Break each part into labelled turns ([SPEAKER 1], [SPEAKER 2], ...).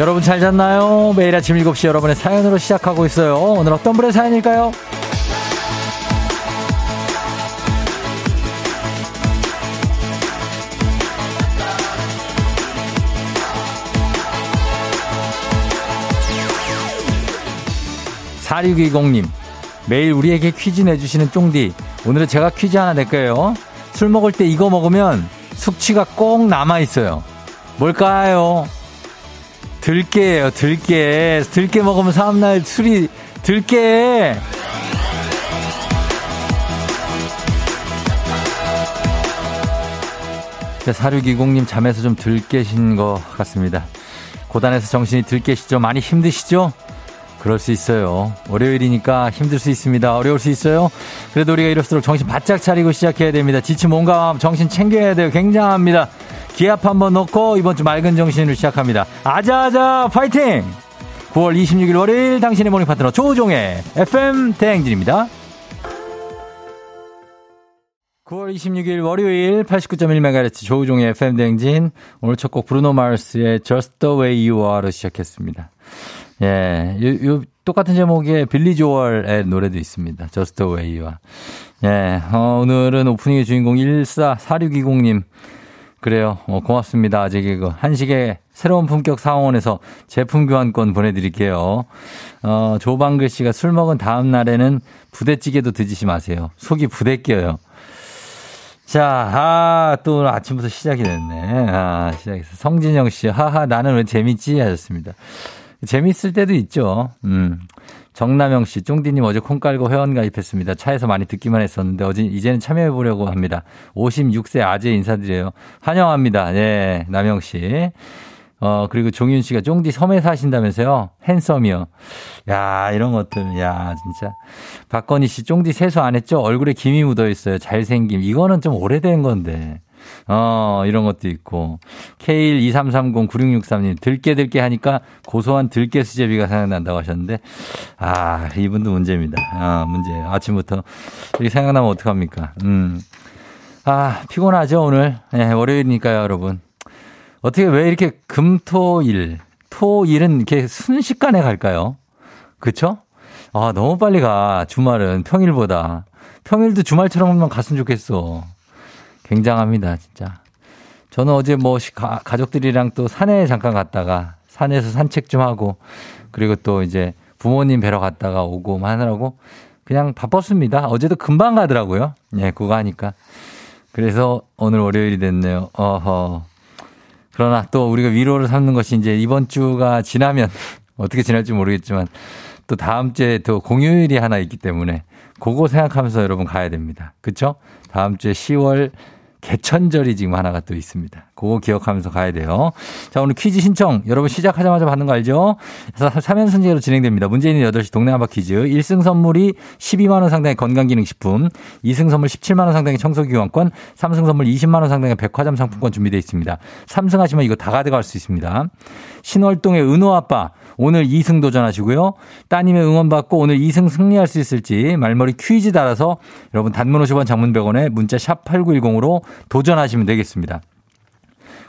[SPEAKER 1] 여러분 잘 잤나요? 매일 아침 7시 여러분의 사연으로 시작하고 있어요. 오늘 어떤 분의 사연일까요? 4620님, 매일 우리에게 퀴즈 내주시는 쫑디. 오늘은 제가 퀴즈 하나 낼게요. 술 먹을 때 이거 먹으면 숙취가 꼭 남아있어요. 뭘까요? 들깨예요, 들깨. 들깨 먹으면 다음날 술이 들깨. 자, 4620님 잠에서 좀 들깨신 것 같습니다. 고단해서 정신이 들깨시죠? 많이 힘드시죠? 그럴 수 있어요. 월요일이니까 힘들 수 있습니다. 어려울 수 있어요. 그래도 우리가 이럴수록 정신 바짝 차리고 시작해야 됩니다. 지친 몸과 정신 챙겨야 돼요. 굉장합니다. 기합 한번 넣고 이번 주 맑은 정신으로 시작합니다. 아자아자 파이팅! 9월 26일 월요일 당신의 모닝 파트너 조우종의 FM 대행진입니다. 9월 26일 월요일 89.1MHz 조우종의 FM 대행진 오늘 첫 곡 브루노 마르스의 Just the way you are로 시작했습니다. 예, 요, 요 똑같은 제목의 빌리 조얼의 노래도 있습니다. Just the Way와. 예, 어, 오늘은 오프닝의 주인공 144620님. 그래요. 어, 고맙습니다. 아직 이거 한식의 새로운 품격 상원에서 제품 교환권 보내드릴게요. 어, 조방글 씨가 술 먹은 다음 날에는 부대찌개도 드시지 마세요. 속이 부대껴요. 자, 아, 또 아침부터 시작이 됐네. 아, 시작했어. 성진영 씨, 하하, 나는 왜 재밌지? 하셨습니다. 재밌을 때도 있죠. 음. 정남영 씨, 쫑디님 어제 콩 깔고 회원 가입했습니다. 차에서 많이 듣기만 했었는데 어제 이제는 참여해 보려고 합니다. 56세 아재 인사드려요. 환영합니다. 예, 남영 씨. 어, 그리고 종윤 씨가 쫑디 섬에 사신다면서요? 핸섬이요. 야, 이런 것들. 야, 진짜. 박건희 씨, 쫑디 세수 안 했죠? 얼굴에 김이 묻어 있어요. 잘생김. 이거는 좀 오래된 건데. 어, 이런 것도 있고. K123309663님, 들깨 들깨 하니까 고소한 들깨 수제비가 생각난다고 하셨는데, 아, 이분도 문제입니다. 아, 문제예요. 아침부터. 이렇게 생각나면 어떡합니까? 음. 아, 피곤하죠, 오늘. 예, 네, 월요일이니까요, 여러분. 어떻게 왜 이렇게 금, 토, 일, 토, 일은 이렇게 순식간에 갈까요? 그쵸? 아, 너무 빨리 가. 주말은 평일보다. 평일도 주말처럼만 갔으면 좋겠어. 굉장합니다, 진짜. 저는 어제 뭐 가, 가족들이랑 또 산에 잠깐 갔다가 산에서 산책 좀 하고 그리고 또 이제 부모님 뵈러 갔다가 오고 뭐 하느라고 그냥 바빴습니다. 어제도 금방 가더라고요. 예, 그거 하니까. 그래서 오늘 월요일이 됐네요. 어허. 그러나 또 우리가 위로를 삼는 것이 이제 이번 주가 지나면 어떻게 지날지 모르겠지만 또 다음 주에 또 공휴일이 하나 있기 때문에 그거 생각하면서 여러분 가야 됩니다. 그쵸? 다음 주에 10월 개천절이 지금 하나가 또 있습니다. 그거 기억하면서 가야 돼요. 자, 오늘 퀴즈 신청 여러분 시작하자마자 받는 거 알죠? 그래서 3연승제로 진행됩니다. 문재인은 8시 동네 한바 퀴즈. 1승 선물이 12만 원 상당의 건강기능식품, 2승 선물 17만 원 상당의 청소기관권, 3승 선물 20만 원 상당의 백화점 상품권 준비되어 있습니다. 3승 하시면 이거 다 가져갈 수 있습니다. 신월동의 은호 아빠 오늘 2승 도전하시고요. 따님의 응원 받고 오늘 2승 승리할 수 있을지 말머리 퀴즈 달아서 여러분 단문 50원 장문 100원에 문자 샵 8910으로 도전하시면 되겠습니다.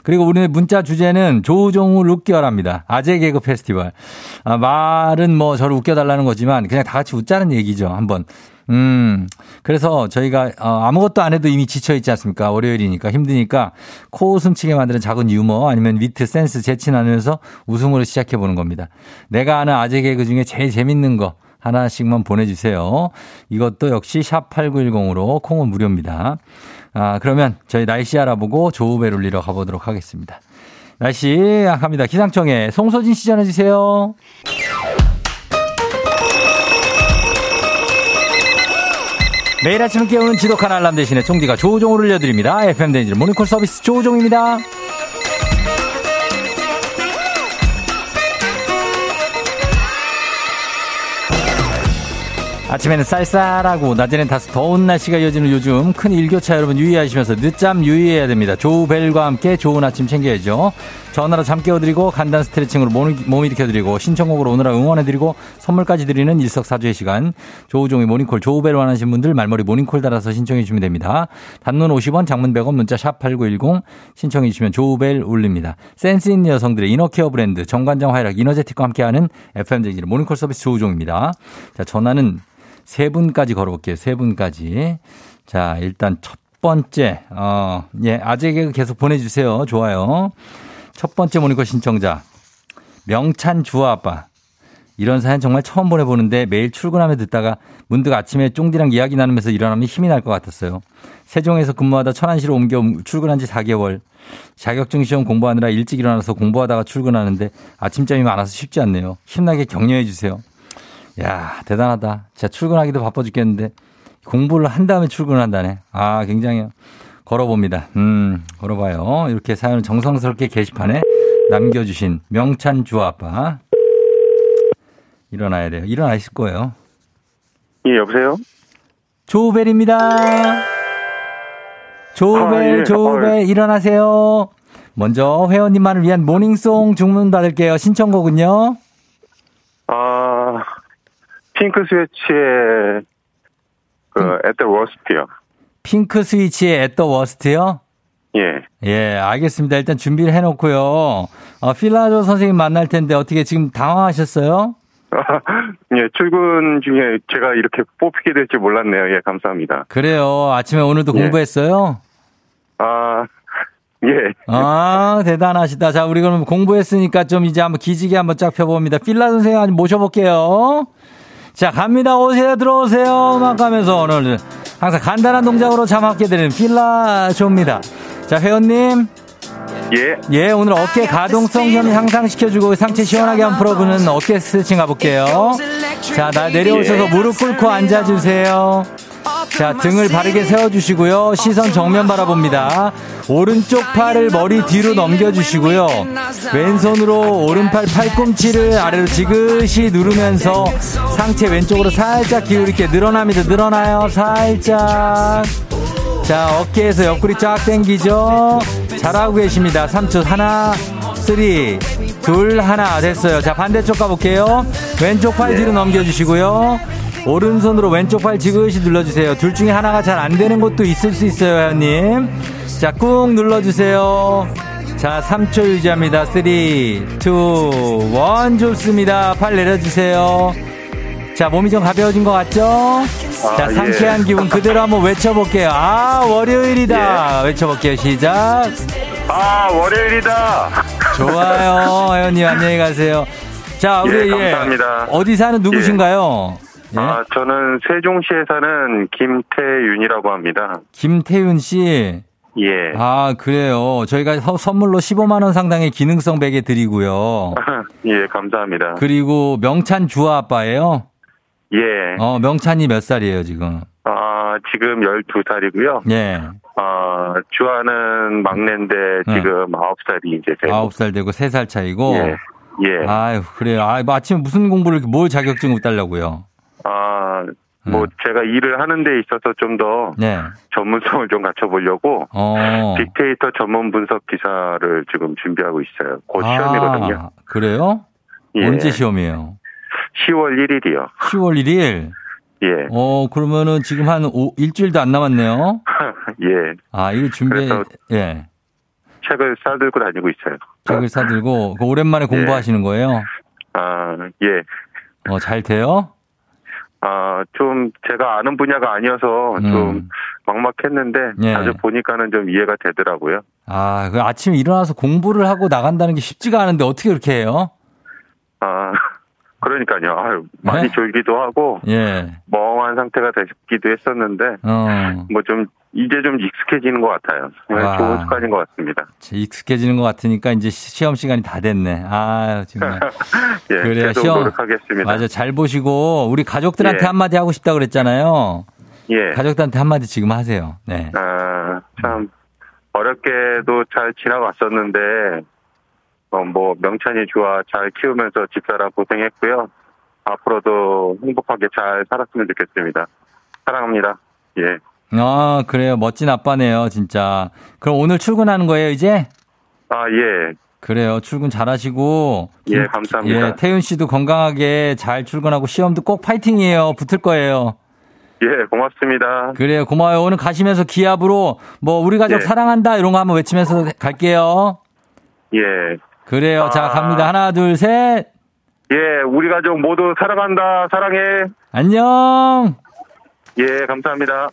[SPEAKER 1] 그리고 우리의 문자 주제는 조종을 웃겨랍니다. 아재 개그 페스티벌. 아, 말은 뭐 저를 웃겨달라는 거지만 그냥 다 같이 웃자는 얘기죠. 한번 음, 그래서 저희가 어, 아무것도 안 해도 이미 지쳐 있지 않습니까? 월요일이니까 힘드니까 코 웃음치게 만드는 작은 유머 아니면 위트, 센스, 재치 나누면서 웃음으로 시작해 보는 겁니다. 내가 아는 아재 개그 중에 제일 재밌는 거 하나씩만 보내주세요. 이것도 역시 샵8910으로 콩은 무료입니다. 아, 그러면 저희 날씨 알아보고 조우배 울리러 가보도록 하겠습니다. 날씨 갑니다. 기상청에 송소진 씨 전해주세요. 매일 아침 깨우는 지독한 알람 대신에 총디가 조종을 울려드립니다. FM대행진 모닝콜 서비스 조종입니다. 아침에는 쌀쌀하고 낮에는 다소 더운 날씨가 이어지는 요즘 큰 일교차 여러분 유의하시면서 늦잠 유의해야 됩니다. 조우벨과 함께 좋은 아침 챙겨야죠. 전화로 잠 깨워드리고 간단 스트레칭으로 몸, 몸 일으켜드리고 신청곡으로 오늘 하루 응원해드리고 선물까지 드리는 일석사조의 시간 조우종의 모닝콜 조우벨 원하신 분들 말머리 모닝콜 달아서 신청해 주시면 됩니다. 단문 50원 장문 100원 문자 샵 8910 신청해 주시면 조우벨 울립니다. 센스 있는 여성들의 inner care 브랜드 정관장 화이락 이너제틱과 함께하는 FM쟁지의 모닝콜 서비스 조우종입니다. 자 전화는 세 분까지 걸어볼게요. 세 분까지. 자, 일단 첫 번째, 어, 예, 아재개 계속 보내주세요. 좋아요. 첫 번째 모니터 신청자. 명찬 주아 아빠. 이런 사연 정말 처음 보내보는데 매일 출근하며 듣다가 문득 아침에 쫑디랑 이야기 나누면서 일어나면 힘이 날 것 같았어요. 세종에서 근무하다 천안시로 옮겨 출근한 지 4개월. 자격증 시험 공부하느라 일찍 일어나서 공부하다가 출근하는데 아침잠이 많아서 쉽지 않네요. 힘나게 격려해 주세요. 야, 대단하다. 진짜 출근하기도 바빠 죽겠는데 공부를 한 다음에 출근을 한다네. 아, 굉장히 걸어봅니다. 음, 걸어봐요. 이렇게 사연을 정성스럽게 게시판에 남겨주신 명찬 주아빠. 일어나야 돼요. 일어나실 거예요.
[SPEAKER 2] 예, 여보세요?
[SPEAKER 1] 조우벨입니다. 조우벨,
[SPEAKER 2] 아, 예.
[SPEAKER 1] 조우벨,
[SPEAKER 2] 아, 예.
[SPEAKER 1] 일어나세요. 먼저 회원님만을 위한 모닝송 주문 받을게요. 신청곡은요?
[SPEAKER 2] 아, 핑크 스웨치의 그, at the worst요.
[SPEAKER 1] 핑크 스위치의 at the worst요?
[SPEAKER 2] 예.
[SPEAKER 1] 예, 알겠습니다. 일단 준비를 해놓고요. 어, 필라조 선생님 만날 텐데 어떻게 지금 당황하셨어요?
[SPEAKER 2] 예, 출근 중에 제가 이렇게 뽑히게 될지 몰랐네요. 예, 감사합니다.
[SPEAKER 1] 그래요. 아침에 오늘도
[SPEAKER 2] 예.
[SPEAKER 1] 공부했어요?
[SPEAKER 2] 아, 예.
[SPEAKER 1] 아, 대단하시다. 자, 우리 그럼 공부했으니까 좀 이제 한번 기지개 한번 쫙 펴봅니다. 필라 선생님 한번 모셔볼게요. 자, 갑니다. 오세요, 들어오세요. 막 가면서 오늘 항상 간단한 동작으로 잠합게 되는 필라쇼입니다. 자, 회원님.
[SPEAKER 2] 예.
[SPEAKER 1] 예, 오늘 어깨 가동성 좀 향상시켜주고 상체 시원하게 한번 풀어보는 어깨 스트레칭 가볼게요. 자, 나 내려오셔서 무릎 꿇고 앉아주세요. 자, 등을 바르게 세워주시고요. 시선 정면 바라봅니다. 오른쪽 팔을 머리 뒤로 넘겨주시고요. 왼손으로 오른팔 팔꿈치를 아래로 지그시 누르면서 상체 왼쪽으로 살짝 기울이게 늘어납니다. 늘어나요. 살짝. 자, 어깨에서 옆구리 쫙 당기죠. 잘하고 계십니다. 3초. 하나, three, 둘, 하나. 됐어요. 자, 반대쪽 가볼게요. 왼쪽 팔 뒤로 넘겨주시고요. 오른손으로 왼쪽 팔 지그시 눌러주세요. 둘 중에 하나가 잘 안 되는 것도 있을 수 있어요, 회원님. 자, 꾹 눌러주세요. 자, 3초 유지합니다. 3, 2, 1. 좋습니다. 팔 내려주세요. 자, 몸이 좀 가벼워진 것 같죠? 자,
[SPEAKER 2] 아, 예.
[SPEAKER 1] 상쾌한 기분 그대로 한번 외쳐볼게요. 아, 월요일이다. 외쳐볼게요. 시작.
[SPEAKER 2] 아, 월요일이다.
[SPEAKER 1] 좋아요. 회원님, 안녕히 가세요. 자, 우리,
[SPEAKER 2] 예, 감사합니다.
[SPEAKER 1] 어디 사는 누구신가요? 예?
[SPEAKER 2] 아, 저는 세종시에 사는 김태윤이라고 합니다.
[SPEAKER 1] 김태윤 씨.
[SPEAKER 2] 예.
[SPEAKER 1] 아, 그래요. 저희가 서- 선물로 15만원 상당의 기능성 베개 드리고요.
[SPEAKER 2] 예, 감사합니다.
[SPEAKER 1] 그리고 명찬 주아 아빠예요.
[SPEAKER 2] 예.
[SPEAKER 1] 어, 명찬이 몇 살이에요, 지금?
[SPEAKER 2] 아, 지금 12살이고요.
[SPEAKER 1] 예.
[SPEAKER 2] 아, 주아는 막내인데
[SPEAKER 1] 네.
[SPEAKER 2] 지금 9살이 이제 되고.
[SPEAKER 1] 아홉 살 되고 세살 차이고.
[SPEAKER 2] 예. 예.
[SPEAKER 1] 아유, 그래요. 아, 뭐 아침에 무슨 공부를, 뭘 자격증을 따려고요?
[SPEAKER 2] 아, 뭐
[SPEAKER 1] 음.
[SPEAKER 2] 제가 일을 하는 데 있어서 좀더
[SPEAKER 1] 네.
[SPEAKER 2] 전문성을 좀 갖춰보려고
[SPEAKER 1] 어.
[SPEAKER 2] 빅데이터 전문 분석 기사를 지금 준비하고 있어요. 곧 시험이거든요.
[SPEAKER 1] 아, 그래요?
[SPEAKER 2] 예.
[SPEAKER 1] 언제 시험이에요?
[SPEAKER 2] 10월 1일이요.
[SPEAKER 1] 10월 1일?
[SPEAKER 2] 예.
[SPEAKER 1] 어, 그러면은 지금 한 오, 일주일도 안 남았네요.
[SPEAKER 2] 예.
[SPEAKER 1] 아, 이거 준비, 예.
[SPEAKER 2] 책을 싸들고 다니고 있어요.
[SPEAKER 1] 책을 사들고, 그 오랜만에
[SPEAKER 2] 예.
[SPEAKER 1] 공부하시는 거예요?
[SPEAKER 2] 아, 예.
[SPEAKER 1] 어, 잘 돼요?
[SPEAKER 2] 아, 좀 제가 아는 분야가 아니어서
[SPEAKER 1] 음.
[SPEAKER 2] 좀 막막했는데
[SPEAKER 1] 예.
[SPEAKER 2] 아주 보니까는 좀 이해가 되더라고요.
[SPEAKER 1] 아, 그 아침에 일어나서 공부를 하고 나간다는 게 쉽지가 않은데 어떻게 그렇게 해요?
[SPEAKER 2] 아, 그러니까요. 아유, 많이
[SPEAKER 1] 네?
[SPEAKER 2] 졸기도 하고
[SPEAKER 1] 예.
[SPEAKER 2] 멍한 상태가 되기도 했었는데
[SPEAKER 1] 어.
[SPEAKER 2] 뭐좀 이제 좀 익숙해지는 것 같아요. 네,
[SPEAKER 1] 와.
[SPEAKER 2] 좋은 습관인 것 같습니다.
[SPEAKER 1] 익숙해지는 것 같으니까 이제 시- 시험 시간이 다 됐네. 아, 정말.
[SPEAKER 2] 예,
[SPEAKER 1] 그래요. 시험.
[SPEAKER 2] 노력하겠습니다.
[SPEAKER 1] 맞아. 잘 보시고 우리 가족들한테
[SPEAKER 2] 예.
[SPEAKER 1] 한마디 하고 싶다 그랬잖아요.
[SPEAKER 2] 예.
[SPEAKER 1] 가족들한테 한마디 지금 하세요. 네.
[SPEAKER 2] 아, 참 어렵게도 잘 지나갔었는데 어, 뭐 명찬이 좋아 잘 키우면서 집사람 고생했고요. 앞으로도 행복하게 잘 살았으면 좋겠습니다. 사랑합니다. 예.
[SPEAKER 1] 아, 그래요. 멋진 아빠네요, 진짜. 그럼 오늘 출근하는 거예요, 이제?
[SPEAKER 2] 아, 예.
[SPEAKER 1] 그래요. 출근 잘하시고.
[SPEAKER 2] 예, 감사합니다.
[SPEAKER 1] 예, 태윤 씨도 건강하게 잘 출근하고 시험도 꼭 파이팅이에요. 붙을 거예요.
[SPEAKER 2] 예, 고맙습니다.
[SPEAKER 1] 그래요. 고마워요. 오늘 가시면서 기합으로 뭐 우리 가족
[SPEAKER 2] 예.
[SPEAKER 1] 사랑한다 이런 거 한번 외치면서 갈게요.
[SPEAKER 2] 예.
[SPEAKER 1] 그래요. 자,
[SPEAKER 2] 아.
[SPEAKER 1] 갑니다. 하나, 둘, 셋.
[SPEAKER 2] 예, 우리 가족 모두 사랑한다. 사랑해.
[SPEAKER 1] 안녕.
[SPEAKER 2] 예, 감사합니다.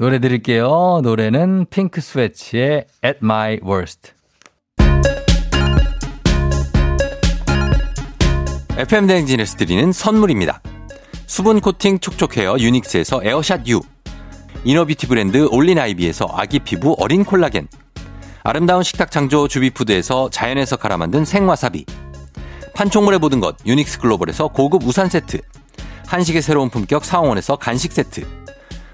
[SPEAKER 1] 노래 드릴게요. 노래는 핑크 스웨츠의 At My Worst.
[SPEAKER 3] FM 대행진에서 드리는 선물입니다. 수분 코팅 촉촉 헤어 유닉스에서 에어샷 U. inner beauty 브랜드 올린 아이비에서 아기 피부 어린 콜라겐. 아름다운 식탁 창조 주비푸드에서 자연에서 갈아 만든 생와사비. 판촉물의 모든 것 유닉스 글로벌에서 고급 우산 세트. 한식의 새로운 품격 사원에서 간식 세트.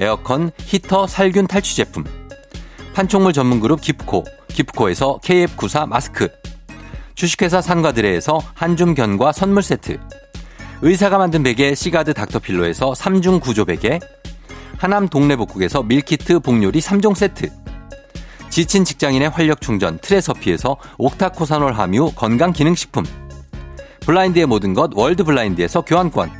[SPEAKER 3] 에어컨 히터 살균 탈취 제품. 판촉물 전문 그룹 기프코. 기프코에서 KF94 마스크. 주식회사 산과드레에서 한줌 견과 선물 세트. 의사가 만든 베개 시가드 닥터필로에서 3중 구조 베개, 하남 동네복국에서 밀키트 복요리 3종 세트, 지친 직장인의 활력 충전 트레서피에서 옥타코사놀 함유 건강 기능식품, 블라인드의 모든 것 월드 블라인드에서 교환권,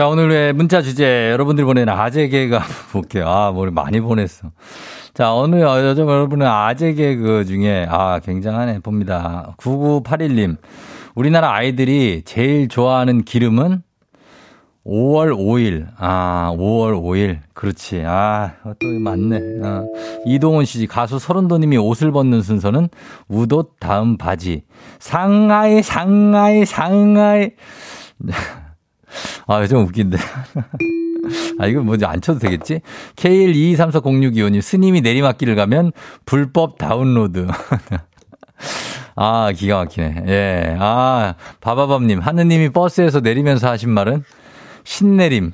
[SPEAKER 1] 자, 오늘의 문자 주제 여러분들이 보내는 아재 개그 한번 볼게요. 아, 뭘 많이 보냈어. 자, 오늘 요즘 여러분의 아재 개그 중에 아, 굉장하네 봅니다. 9981님. 우리나라 아이들이 제일 좋아하는 기름은 5월 5일. 아, 5월 5일. 그렇지. 아, 또 맞네. 아, 이동훈 씨, 가수 서른도님이 옷을 벗는 순서는 우옷 다음 바지. 상하이, 상하이, 상하이. 아, 좀 웃긴데. 아, 이거 뭐지, 안 쳐도 되겠지? K122340625님, 스님이 내리막길을 가면 불법 다운로드. 아, 기가 막히네. 예. 아, 바바밤님, 하느님이 버스에서 내리면서 하신 말은 신내림.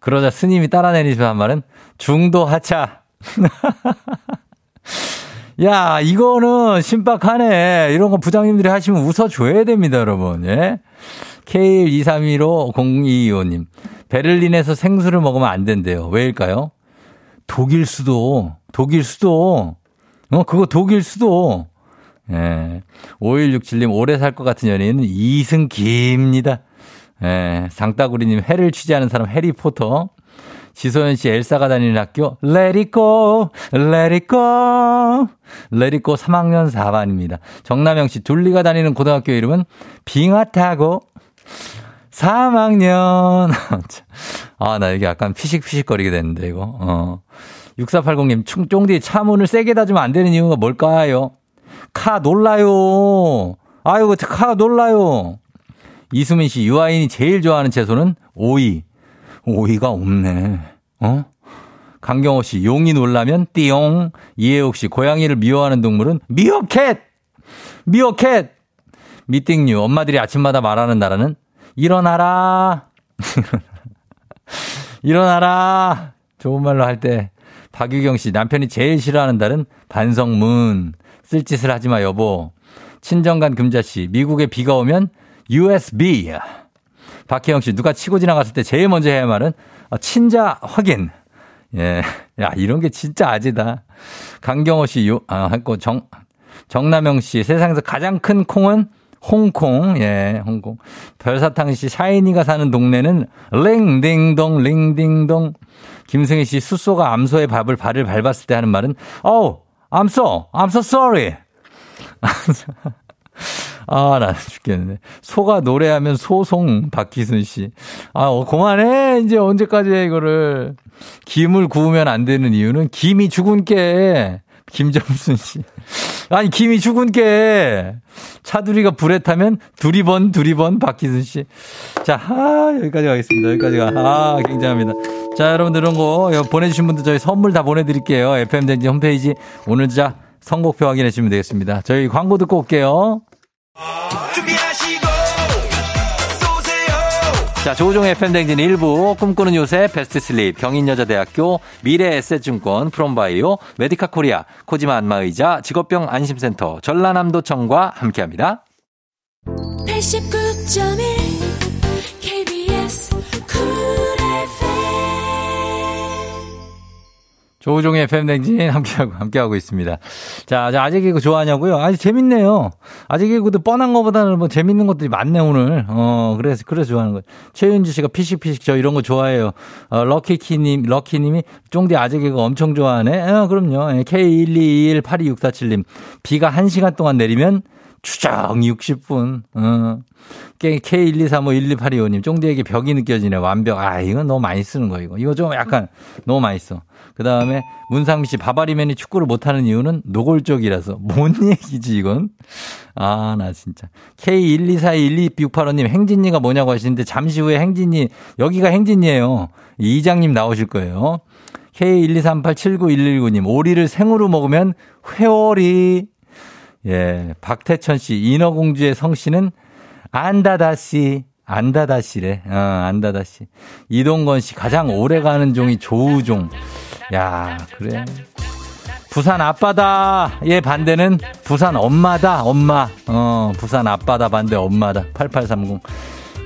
[SPEAKER 1] 그러자 스님이 따라 내리면서 한 말은 중도 하차. 야, 이거는 신박하네. 이런 거 부장님들이 하시면 웃어줘야 됩니다, 여러분. 예. K12315 0225님. 베를린에서 생수를 먹으면 안 된대요. 왜일까요? 독일 수도, 독일 수도, 어, 그거 독일 수도. 예. 5167님, 오래 살 것 같은 연예인은 이승기입니다. 예. 장따구리님, 해를 취재하는 사람 해리포터. 지소연 씨, 엘사가 다니는 학교, Let it go, let it go, let it go 3학년 4반입니다. 정남영 씨, 둘리가 다니는 고등학교 이름은 빙하 타고 3학년. 아, 나 여기 약간 피식피식거리게 됐는데, 이거. 어. 6480님, 충, 쫑디 차문을 세게 닫으면 안 되는 이유가 뭘까요? 카 놀라요. 아이고, 카 놀라요. 이수민 씨, 유아인이 제일 좋아하는 채소는 오이. 오이가 없네. 어? 강경호 씨, 용이 놀라면 띠용. 이혜옥 씨, 고양이를 미워하는 동물은 미어캣! 미어캣! 미띵류, 엄마들이 아침마다 말하는 나라는 일어나라. 일어나라. 좋은 말로 할 때. 박유경 씨, 남편이 제일 싫어하는 달은 반성문. 쓸 짓을 하지 마, 여보. 친정간 금자 씨, 미국에 비가 오면 USB. 박혜영 씨, 누가 치고 지나갔을 때 제일 먼저 해야 할 말은 어, 친자 확인. 예. 야, 이런 게 진짜 아재다. 강경호 씨, 요, 아, 했고, 정, 정남영 씨, 세상에서 가장 큰 콩은 홍콩, 예, 홍콩. 별사탕 씨, 샤이니가 사는 동네는 링딩동, 링딩동. 김승희 씨, 숫소가 암소의 밥을 발을 밟았을 때 하는 말은, 어우, I'm so, I'm so sorry. 아, 나 죽겠네. 소가 노래하면 소송, 박기순 씨. 아, 어, 그만해. 이제 언제까지 해, 이거를. 김을 구우면 안 되는 이유는 김이 죽은 게. 김정순 씨. 아니, 김이 죽은 게. 차두리가 불에 타면 두리번, 두리번, 박기순 씨. 자, 아, 여기까지 가겠습니다. 여기까지가. 아, 굉장합니다. 자, 여러분들 이런 거 보내주신 분들 저희 선물 다 보내드릴게요. FMden지 홈페이지 오늘 자 선곡표 확인해 주시면 되겠습니다. 저희 광고 듣고 올게요. 자, 조우종의 FM 대행진 일부 꿈꾸는 요새 베스트 슬립, 경인여자대학교, 미래에셋증권, 프롬바이오, 메디카 코리아, 코지마 안마의자, 직업병 안심센터, 전라남도청과 함께합니다. 89.1 조우종의 FM 대행진 함께하고, 함께하고 있습니다. 자, 자, 아재 개그 좋아하냐고요? 아주 재밌네요. 아재 개그도 뻔한 것보다는 뭐 재밌는 것들이 많네, 오늘. 어, 그래서, 그래서 좋아하는 거예요. 최윤주 씨가 피식피식 저 이런 거 좋아해요. 어, 럭키키님, 럭키님이 쫑디 아재 개그 엄청 좋아하네. 어, 그럼요. K122182647님. 비가 1시간 동안 내리면 추적 60분. 어. K123512825님, 쫑디에게 벽이 느껴지네. 완벽. 아, 이건 너무 많이 쓰는 거, 이거. 이거 좀 약간 너무 많이 써. 그 다음에 문상미 씨, 바바리맨이 축구를 못하는 이유는 노골적이라서. 뭔 얘기지, 이건? 아, 나 진짜. K1241268호님, 행진이가 뭐냐고 하시는데, 잠시 후에 행진이, 여기가 행진이에요. 이장님 나오실 거예요. K123879119님, 오리를 생으로 먹으면 회오리. 예, 박태천 씨, 인어공주의 성씨는 안다다 씨. 안다다 씨래. 어, 안다다 씨. 이동건 씨, 가장 오래 가는 종이 조우종. 야, 그래. 부산 아빠다. 예, 반대는 부산 엄마다. 엄마. 어, 부산 아빠다. 반대 엄마다. 8830.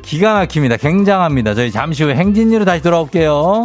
[SPEAKER 1] 기가 막힙니다. 굉장합니다. 저희 잠시 후에 행진이로 다시 돌아올게요.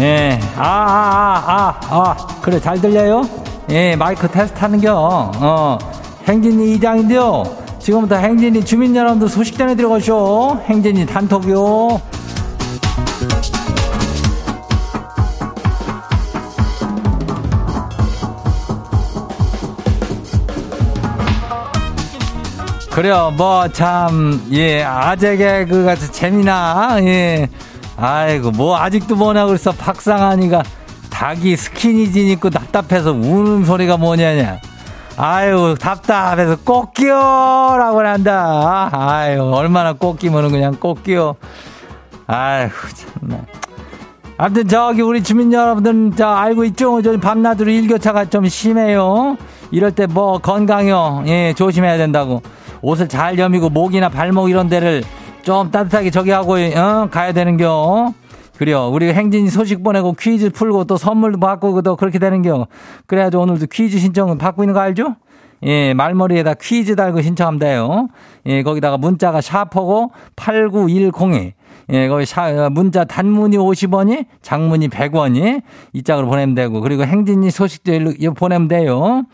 [SPEAKER 1] 예, 아, 아, 아, 아, 아, 그래, 잘 들려요? 예, 마이크 테스트 하는겨. 어, 행진이 이장인데요. 지금부터 행진이 주민 여러분들 소식 전해드려가쇼. 행진이 단톡요. 그래요, 뭐, 참, 예, 아재 개그가 재미나, 예. 아이고 뭐 아직도 뭐냐 그랬어 박상한이가 닭이 스키니진 입고 답답해서 우는 소리가 뭐냐냐. 아유 답답해서 꽃기요라고 한다. 아유 얼마나 꽃기면은 그냥 꽃기요. 아이고 참나. 아무튼 저기 우리 주민 여러분들 저 알고 있죠? 저 밤낮으로 일교차가 좀 심해요. 이럴 때 뭐 건강요. 예 조심해야 된다고. 옷을 잘 여미고 목이나 발목 이런 데를 좀 따뜻하게 저기 하고 어? 가야 되는겨. 그래요. 우리 행진이 소식 보내고 퀴즈 풀고 또 선물도 받고 또 그렇게 되는겨. 그래야지 오늘도 퀴즈 신청은 받고 있는 거 알죠? 예, 말머리에다 퀴즈 달고 신청하면 돼요. 예, 거기다가 문자가 샤퍼고 8910이. 예, 거기 샤, 문자 단문이 50원이, 장문이 100원이 이 짝으로 보내면 되고, 그리고 행진이 소식도 보내면 돼요.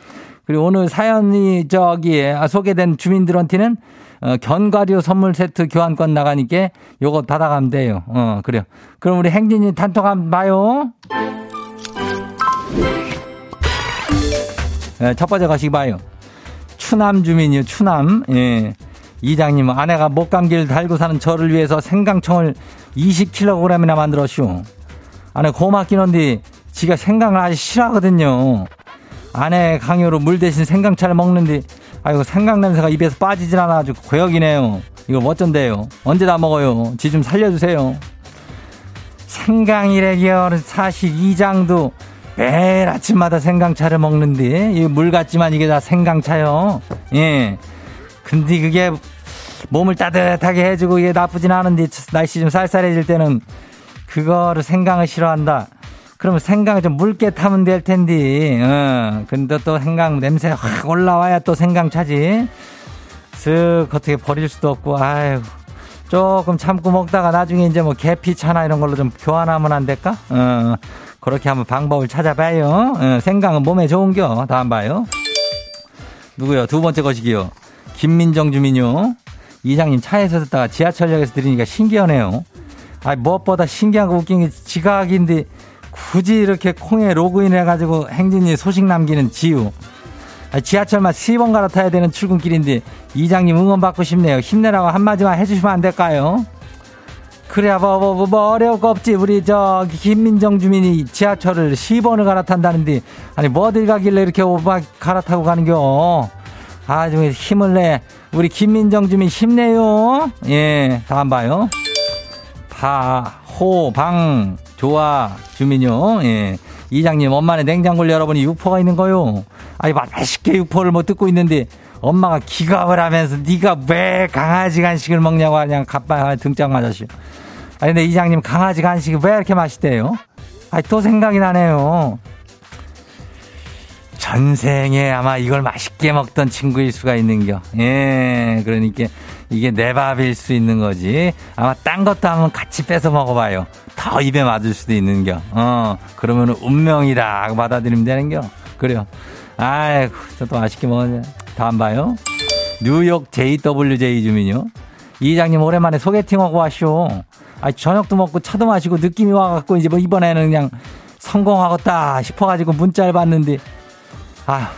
[SPEAKER 1] 그리고 오늘 사연이 저기에 소개된 주민들한테는 어, 견과류 선물 세트 교환권 나가니까 요거 받아가면 돼요. 어, 그래요. 그럼 우리 행진이 단톡 한번 봐요. 네, 첫 번째 가시기 봐요. 추남 주민이요, 추남. 예. 이장님, 아내가 목감기를 달고 사는 저를 위해서 생강청을 20kg이나 만들었슈. 아내 고맙긴 한데, 지가 생강을 아주 싫어하거든요. 아내 강요로 물 대신 생강차를 먹는데, 아이고 생강 냄새가 입에서 빠지질 않아 가지고 고역이네요. 이거 뭐 어쩐대요? 언제 다 먹어요? 지 좀 살려주세요. 생강이래기요. 사실 이장도 매일 아침마다 생강차를 먹는데, 이 물 같지만 이게 다 생강차요. 예. 근데 그게 몸을 따뜻하게 해주고 이게 나쁘진 않은데, 날씨 좀 쌀쌀해질 때는 그거를 생강을 싫어한다. 그러면 생강 좀 묽게 타면 될 텐데, 어. 근데 또 생강 냄새 확 올라와야 또 생강 차지. 쓱 어떻게 버릴 수도 없고, 아유. 조금 참고 먹다가 나중에 이제 뭐 계피차나 이런 걸로 좀 교환하면 안 될까? 어, 그렇게 한번 방법을 찾아봐요. 어, 생강은 몸에 좋은겨. 다음 봐요. 누구요? 두 번째 것이기요. 김민정 주민요. 이장님 차에서 듣다가 지하철역에서 들으니까 신기하네요. 아, 무엇보다 신기한 거 웃긴 게 지각인데 굳이 이렇게 콩에 로그인 해가지고 행진이 소식 남기는 지우. 아, 지하철만 10번 갈아타야 되는 출근길인데 이장님 응원 받고 싶네요. 힘내라고 한마디만 해주시면 안 될까요? 그래야 뭐, 뭐, 뭐, 뭐 어려울 거 없지. 우리 저 김민정 주민이 지하철을 10번을 갈아탄다는데 아니 뭐 어딜 가길래 이렇게 오바 갈아타고 가는겨. 아주 힘을 내. 우리 김민정 주민 힘내요. 예, 다음 봐요. 바, 호, 방, 좋아, 주민요. 예. 이장님, 엄마는 냉장고를 열어보니 육포가 있는 거요. 아니, 맛있게 육포를 못 듣고 있는데, 엄마가 기갑을 하면서 네가 왜 강아지 간식을 먹냐고 그냥 갑바 등짝 맞았시오. 아니, 근데 이장님, 강아지 간식이 왜 이렇게 맛있대요? 아니, 또 생각이 나네요. 전생에 아마 이걸 맛있게 먹던 친구일 수가 있는겨. 예, 그러니까 이게 내 밥일 수 있는 거지. 아마 딴 것도 한번 같이 뺏어 먹어봐요. 더 입에 맞을 수도 있는겨. 어, 그러면 운명이다. 받아들이면 되는겨. 그래요. 아이고, 또 맛있게 먹었네. 다음 봐요. 뉴욕 JWJ 주민요. 이장님 오랜만에 소개팅하고 왔쇼. 아 저녁도 먹고 차도 마시고 느낌이 와갖고 이제 뭐 이번에는 그냥 성공하겠다 싶어가지고 문자를 봤는데 아,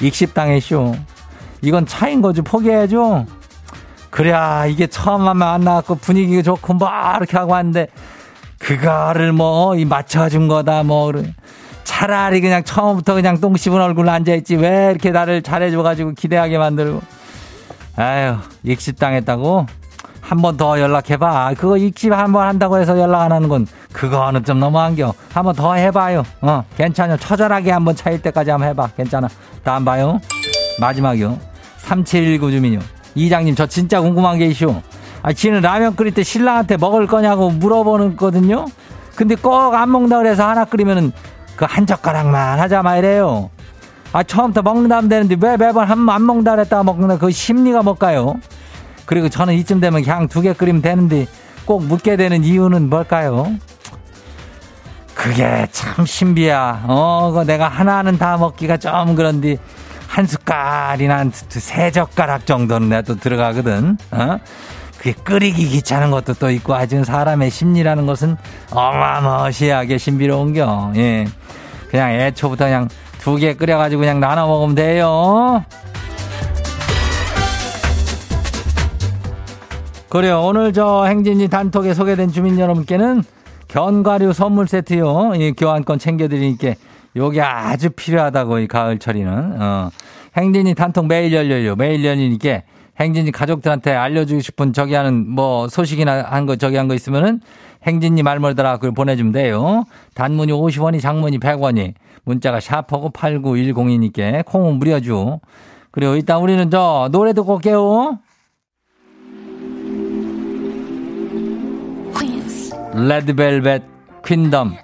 [SPEAKER 1] 익십당했쇼. 이건 차인 거지 포기해야죠. 그래야 이게 처음 하면 안 나왔고 분위기가 좋고 뭐 이렇게 하고 왔는데 그거를 뭐 이 맞춰준 거다 뭐. 차라리 그냥 처음부터 그냥 똥 씹은 얼굴로 앉아있지. 왜 이렇게 나를 잘해줘가지고 기대하게 만들고. 아유 익십당했다고? 한 번 더 연락해봐. 그거 익십 한 번 한다고 해서 연락 안 하는 건 그거는 좀 너무한겨. 한번 더 해봐요. 어 괜찮아. 처절하게 한번 차일 때까지 한번 해봐. 괜찮아. 다음 봐요. 마지막이요. 3719 주민요. 이장님 저 진짜 궁금한 게 있슈. 아 지는 라면 끓일 때 신랑한테 먹을 거냐고 물어보는 거든요. 근데 꼭 안 먹는다 그래서 하나 끓이면은 그 한 젓가락만 하자 말이래요. 아 처음부터 먹는다면 되는데 왜 매번 한 안 먹는다 그랬다가 먹는다. 그 심리가 뭘까요? 그리고 저는 이쯤 되면 그냥 두개 끓이면 되는데 꼭 묻게 되는 이유는 뭘까요? 그게 참 신비야. 어, 그 내가 하나는 다 먹기가 좀 그런데 한 숟갈이나 한 세 젓가락 정도는 내가 또 들어가거든. 어? 그게 끓이기 귀찮은 것도 또 있고 아주 사람의 심리라는 것은 어마무시하게 신비로운겨. 예. 그냥 애초부터 그냥 두 개 끓여가지고 그냥 나눠 먹으면 돼요. 그래요. 오늘 저 행진이 단톡에 소개된 주민 여러분께는 견과류 선물 세트요. 이 교환권 챙겨드리니까 요게 아주 필요하다고 이 가을철이는. 어. 행진이 단톡 매일 열려요. 매일 열리니까 행진이 가족들한테 알려주고 싶은 저기 하는 뭐 소식이나 한 거 저기 한 거 있으면은 행진이 말머리다가 그걸 보내주면 돼요. 단문이 50원이 장문이 100원이 문자가 샤퍼고 8910이니까 콩은 무려주. 그리고 일단 우리는 저 노래 듣고 올게요. 레드벨벳 퀸덤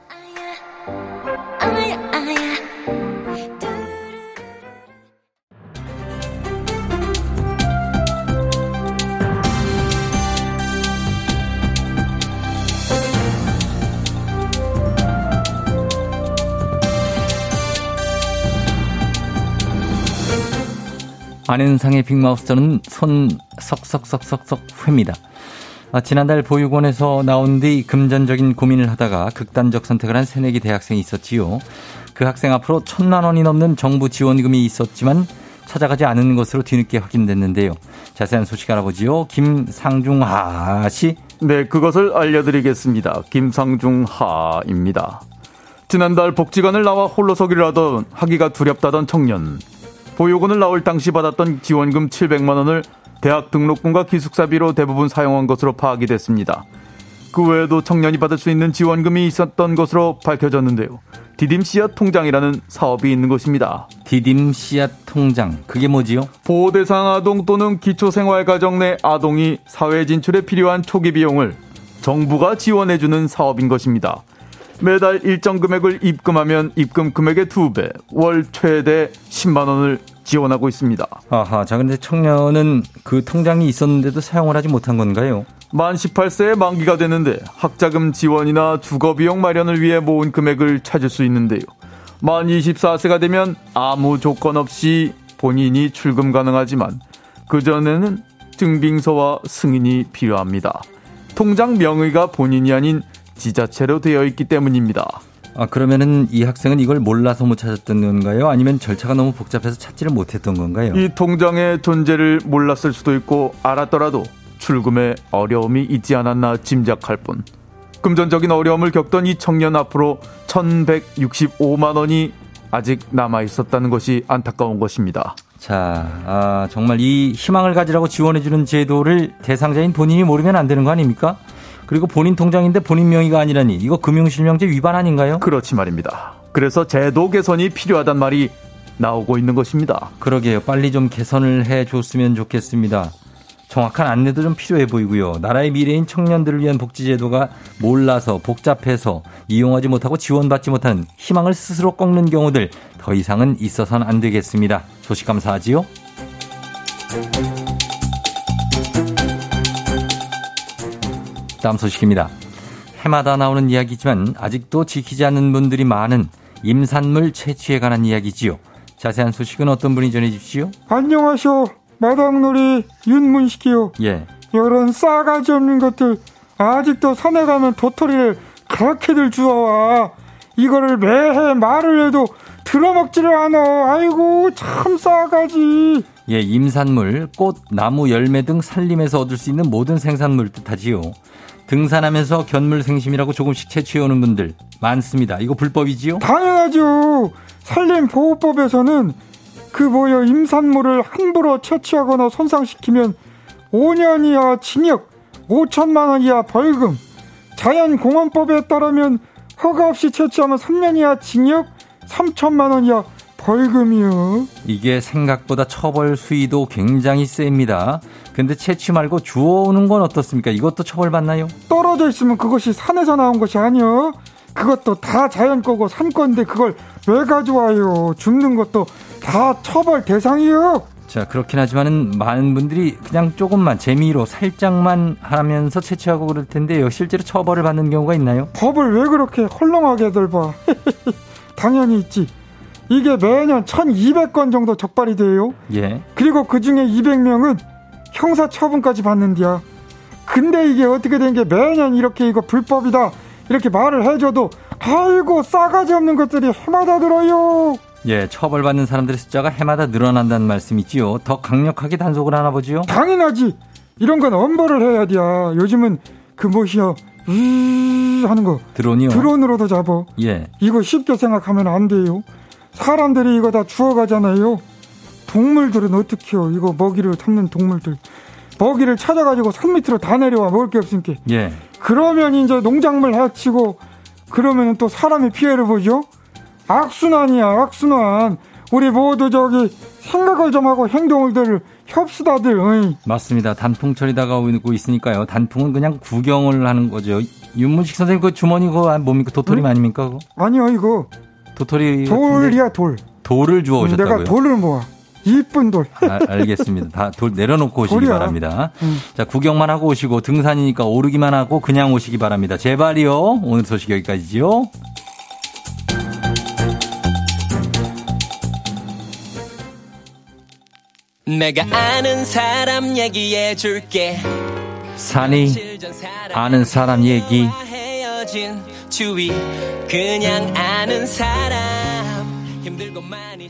[SPEAKER 1] 안현상의 빅마우스는 손 석석석석석 회입니다. 아, 지난달 보육원에서 나온 뒤 금전적인 고민을 하다가 극단적 선택을 한 새내기 대학생이 있었지요. 그 학생 앞으로 천만 원이 넘는 정부 지원금이 있었지만 찾아가지 않은 것으로 뒤늦게 확인됐는데요. 자세한 소식 알아보지요. 김상중하 씨.
[SPEAKER 4] 네, 그것을 알려드리겠습니다. 김상중하입니다. 지난달 복지관을 나와 홀로서기를 하던 하기가 두렵다던 청년. 보육원을 나올 당시 받았던 지원금 700만 원을 대학 등록금과 기숙사비로 대부분 사용한 것으로 파악이 됐습니다. 그 외에도 청년이 받을 수 있는 지원금이 있었던 것으로 밝혀졌는데요. 디딤 씨앗 통장이라는 사업이 있는 것입니다.
[SPEAKER 1] 디딤 씨앗 통장. 그게 뭐지요?
[SPEAKER 4] 보호 대상 아동 또는 기초생활가정 내 아동이 사회 진출에 필요한 초기 비용을 정부가 지원해주는 사업인 것입니다. 매달 일정 금액을 입금하면 입금 금액의 두 배, 월 최대 10만 원을 지원하고 있습니다.
[SPEAKER 1] 아하, 자, 근데 청년은 그 통장이 있었는데도 사용을 하지 못한 건가요?
[SPEAKER 4] 만 18세에 만기가 되는데 학자금 지원이나 주거비용 마련을 위해 모은 금액을 찾을 수 있는데요. 만 24세가 되면 아무 조건 없이 본인이 출금 가능하지만 그전에는 증빙서와 승인이 필요합니다. 통장 명의가 본인이 아닌 지자체로 되어 있기 때문입니다.
[SPEAKER 1] 아, 그러면은 이 학생은 이걸 몰라서 못 찾았던 건가요? 아니면 절차가 너무 복잡해서 찾지를 못했던 건가요?
[SPEAKER 4] 이 통장의 존재를 몰랐을 수도 있고 알았더라도 출금에 어려움이 있지 않았나 짐작할 뿐. 금전적인 어려움을 겪던 이 청년 앞으로 1165만 원이 아직 남아 있었다는 것이 안타까운 것입니다.
[SPEAKER 1] 자, 아, 정말 이 희망을 가지라고 지원해주는 제도를 대상자인 본인이 모르면 안 되는 거 아닙니까? 그리고 본인 통장인데 본인 명의가 아니라니 이거 금융실명제 위반 아닌가요?
[SPEAKER 4] 그렇지 말입니다. 그래서 제도 개선이 필요하단 말이 나오고 있는 것입니다.
[SPEAKER 1] 그러게요. 빨리 좀 개선을 해 줬으면 좋겠습니다. 정확한 안내도 좀 필요해 보이고요. 나라의 미래인 청년들을 위한 복지제도가 몰라서 복잡해서 이용하지 못하고 지원받지 못하는 희망을 스스로 꺾는 경우들 더 이상은 있어서는 안 되겠습니다. 소식 감사하지요. 다음 소식입니다. 해마다 나오는 이야기지만 아직도 지키지 않는 분들이 많은 임산물 채취에 관한 이야기지요. 자세한 소식은 어떤 분이 전해주시오?
[SPEAKER 5] 안녕하쇼. 마당놀이 윤문식이요.
[SPEAKER 1] 예.
[SPEAKER 5] 이런 싸가지 없는 것들 아직도 산에 가면 도토리를 그렇게들 주워와. 이거를 매해 말을 해도 들어먹지를 않아. 아이고 참 싸가지.
[SPEAKER 1] 예, 임산물, 꽃, 나무, 열매 등 산림에서 얻을 수 있는 모든 생산물 뜻하지요. 등산하면서 견물 생심이라고 조금씩 채취해오는 분들 많습니다. 이거 불법이지요?
[SPEAKER 5] 당연하죠. 산림보호법에서는 그 뭐여 임산물을 함부로 채취하거나 손상시키면 5년 이하 징역, 5천만 원 이하 벌금, 자연공원법에 따르면 허가 없이 채취하면 3년 이하 징역, 3천만 원 이하 벌금이요.
[SPEAKER 1] 이게 생각보다 처벌 수위도 굉장히 셉니다. 근데 채취 말고 주워오는 건 어떻습니까? 이것도 처벌받나요?
[SPEAKER 5] 떨어져 있으면 그것이 산에서 나온 것이 아니요. 그것도 다 자연 거고 산 건데 그걸 왜 가져와요? 줍는 것도 다 처벌 대상이요.
[SPEAKER 1] 자, 그렇긴 하지만은 많은 분들이 그냥 조금만 재미로 살짝만 하면서 채취하고 그럴 텐데요. 실제로 처벌을 받는 경우가 있나요?
[SPEAKER 5] 법을 왜 그렇게 헐렁하게들 봐. 당연히 있지. 이게 매년 1200건 정도 적발이 돼요.
[SPEAKER 1] 예.
[SPEAKER 5] 그리고 그 중에 200명은 형사 처분까지 받는디야. 근데 이게 어떻게 된 게 매년 이렇게 이거 불법이다. 이렇게 말을 해줘도 아이고 싸가지 없는 것들이 해마다 들어요.
[SPEAKER 1] 예, 처벌받는 사람들의 숫자가 해마다 늘어난다는 말씀이지요. 더 강력하게 단속을 하나 보지요?
[SPEAKER 5] 당연하지. 이런 건 엄벌을 해야 돼. 요즘은 그 뭐시여 으 하는 거
[SPEAKER 1] 드론이요.
[SPEAKER 5] 드론으로도 잡어.
[SPEAKER 1] 예.
[SPEAKER 5] 이거 쉽게 생각하면 안 돼요. 사람들이 이거 다 주워가잖아요. 동물들은 어떻게 요? 이거 먹이를 찾는 동물들. 먹이를 찾아가지고 산 밑으로 다 내려와 먹을 게 없으니까.
[SPEAKER 1] 예.
[SPEAKER 5] 그러면 이제 농작물 해치고 그러면 또 사람이 피해를 보죠. 악순환이야 악순환. 우리 모두 저기 생각을 좀 하고 행동을 협시다들. 어이.
[SPEAKER 1] 맞습니다. 단풍철이 다가오고 있으니까요. 단풍은 그냥 구경을 하는 거죠. 윤문식 선생님 그 주머니 그거 뭡니까 도토리
[SPEAKER 5] 응?
[SPEAKER 1] 아닙니까? 그거?
[SPEAKER 5] 아니요 이거
[SPEAKER 1] 도토리
[SPEAKER 5] 돌이야 돌.
[SPEAKER 1] 돌을 주워 오셨다고요?
[SPEAKER 5] 내가 돌을 모아. 이쁜 돌.
[SPEAKER 1] 아, 알겠습니다. 다 돌 내려놓고 오시기
[SPEAKER 5] 돌이야.
[SPEAKER 1] 바랍니다.
[SPEAKER 5] 음.
[SPEAKER 1] 자, 구경만 하고 오시고 등산이니까 오르기만 하고 그냥 오시기 바랍니다. 제발이요. 오늘 소식 여기까지지요.
[SPEAKER 6] 내가 아는 사람 얘기해 줄게
[SPEAKER 1] 산이 아는 사람 얘기.
[SPEAKER 6] 주위 그냥 아는 사람 힘들고 많이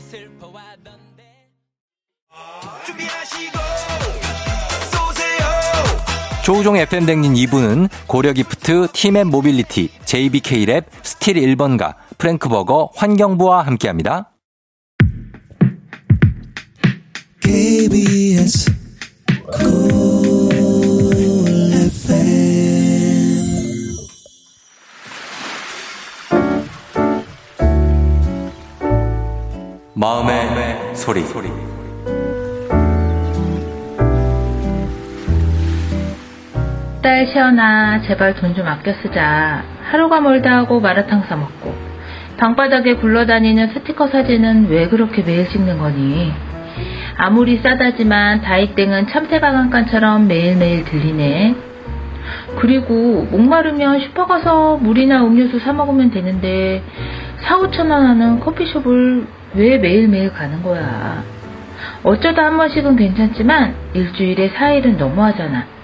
[SPEAKER 3] 조우종 FM 대행진 2부는 고려기프트, 팀앤 모빌리티, JBK랩, 스틸 1번가, 프랭크버거, 환경부와 함께합니다.
[SPEAKER 7] KBS
[SPEAKER 3] 마음의, 마음의 소리. 소리.
[SPEAKER 7] 딸 시연아 제발 돈 좀 아껴 쓰자. 하루가 멀다 하고 마라탕 사 먹고 방바닥에 굴러다니는 스티커 사진은 왜 그렇게 매일 찍는 거니? 아무리 싸다지만 다이땡은 참새 방앗간처럼 매일매일 들리네. 그리고 목마르면 슈퍼 가서 물이나 음료수 사 먹으면 되는데 4, 5천 원 하는 커피숍을 왜 매일매일 가는 거야? 어쩌다 한 번씩은 괜찮지만 일주일에 4일은 너무하잖아.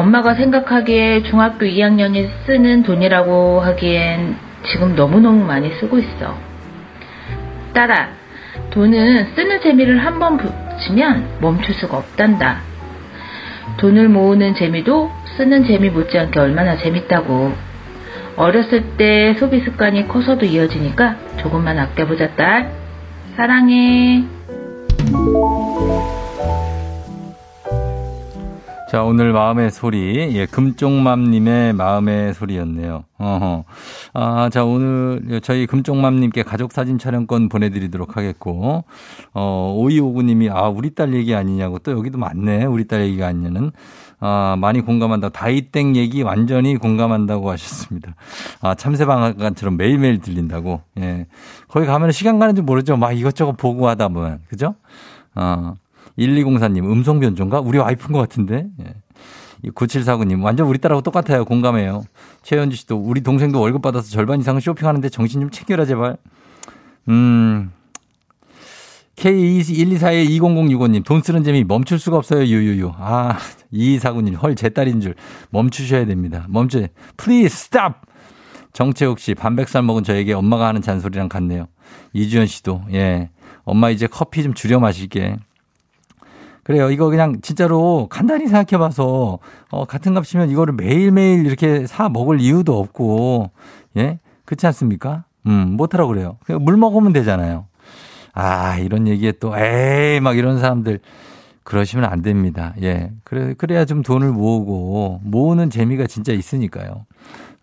[SPEAKER 7] 엄마가 생각하기에 중학교 2학년이 쓰는 돈이라고 하기엔 지금 너무너무 많이 쓰고 있어. 딸아, 돈은 쓰는 재미를 한번 붙이면 멈출 수가 없단다. 돈을 모으는 재미도 쓰는 재미 못지않게 얼마나 재밌다고. 어렸을 때 소비 습관이 커서도 이어지니까 조금만 아껴보자, 딸. 사랑해.
[SPEAKER 1] 자, 오늘 마음의 소리, 예, 금쪽맘님의 마음의 소리였네요. 어허. 아, 자, 오늘 저희 금쪽맘님께 가족사진 촬영권 보내드리도록 하겠고, 어, 오이오구님이, 아, 우리 딸 얘기 아니냐고, 또 여기도 많네, 우리 딸 얘기가 아니냐는. 아, 많이 공감한다. 다이땡 얘기 완전히 공감한다고 하셨습니다. 아, 참새방앗간처럼 매일매일 들린다고. 예. 거기 가면 시간 가는 줄 모르죠. 막 이것저것 보고 하다 보면. 그죠? 어. 1204님, 음성 변조인가? 우리 와이프인 것 같은데? 예. 9749님, 완전 우리 딸하고 똑같아요. 공감해요. 최현주 씨도, 우리 동생도 월급 받아서 절반 이상은 쇼핑하는데 정신 좀 챙겨라, 제발. 음. K124-2006호님, 돈 쓰는 재미 멈출 수가 없어요, 유유유. 아, 2249님, 헐, 제 딸인 줄. 멈추셔야 됩니다. 멈춰. Please stop! 정채욱 씨, 반백살 먹은 저에게 엄마가 하는 잔소리랑 같네요. 이주연 씨도, 예. 엄마 이제 커피 좀 줄여 마실게. 그래요. 이거 그냥 진짜로 간단히 생각해 봐서, 어, 같은 값이면 이거를 매일매일 이렇게 사 먹을 이유도 없고, 예? 그렇지 않습니까? 음, 못하라고 그래요. 그냥 물 먹으면 되잖아요. 아, 이런 얘기에 또, 에이, 막 이런 사람들. 그러시면 안 됩니다. 예. 그래, 그래야 좀 돈을 모으고, 모으는 재미가 진짜 있으니까요.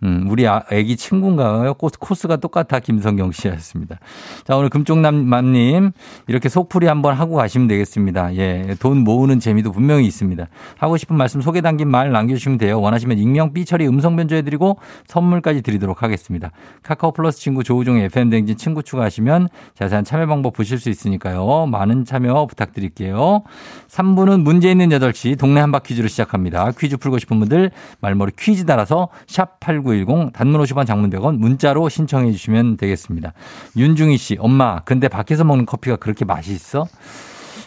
[SPEAKER 1] 음, 우리 아, 애기 친구인가요? 코스가 똑같아 김성경 씨였습니다. 자, 오늘 금쪽남맘님 이렇게 속풀이 한번 하고 가시면 되겠습니다. 예, 돈 모으는 재미도 분명히 있습니다. 하고 싶은 말씀 소개 담긴 말 남겨주시면 돼요. 원하시면 익명 삐처리 음성 변조해드리고 선물까지 드리도록 하겠습니다. 카카오 플러스 친구 조우종 FM 댕진 친구 추가하시면 자세한 참여 방법 보실 수 있으니까요. 많은 참여 부탁드릴게요. 3부는 문제 있는 8시 동네 한바 퀴즈로 시작합니다. 퀴즈 풀고 싶은 분들 말머리 퀴즈 달아서 샵8 8910 단문 50원 장문 100원 문자로 신청해 주시면 되겠습니다. 윤중희 씨, 엄마, 근데 밖에서 먹는 커피가 그렇게 맛이 있어?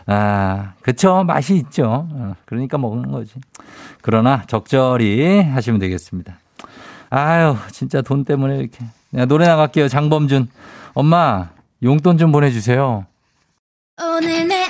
[SPEAKER 1] 아, 그쵸. 맛이 있죠. 어, 그러니까 먹는 거지. 그러나 적절히 하시면 되겠습니다. 아유, 진짜 돈 때문에 이렇게. 야, 노래 나갈게요. 장범준. 엄마, 용돈 좀 보내주세요. 오늘 내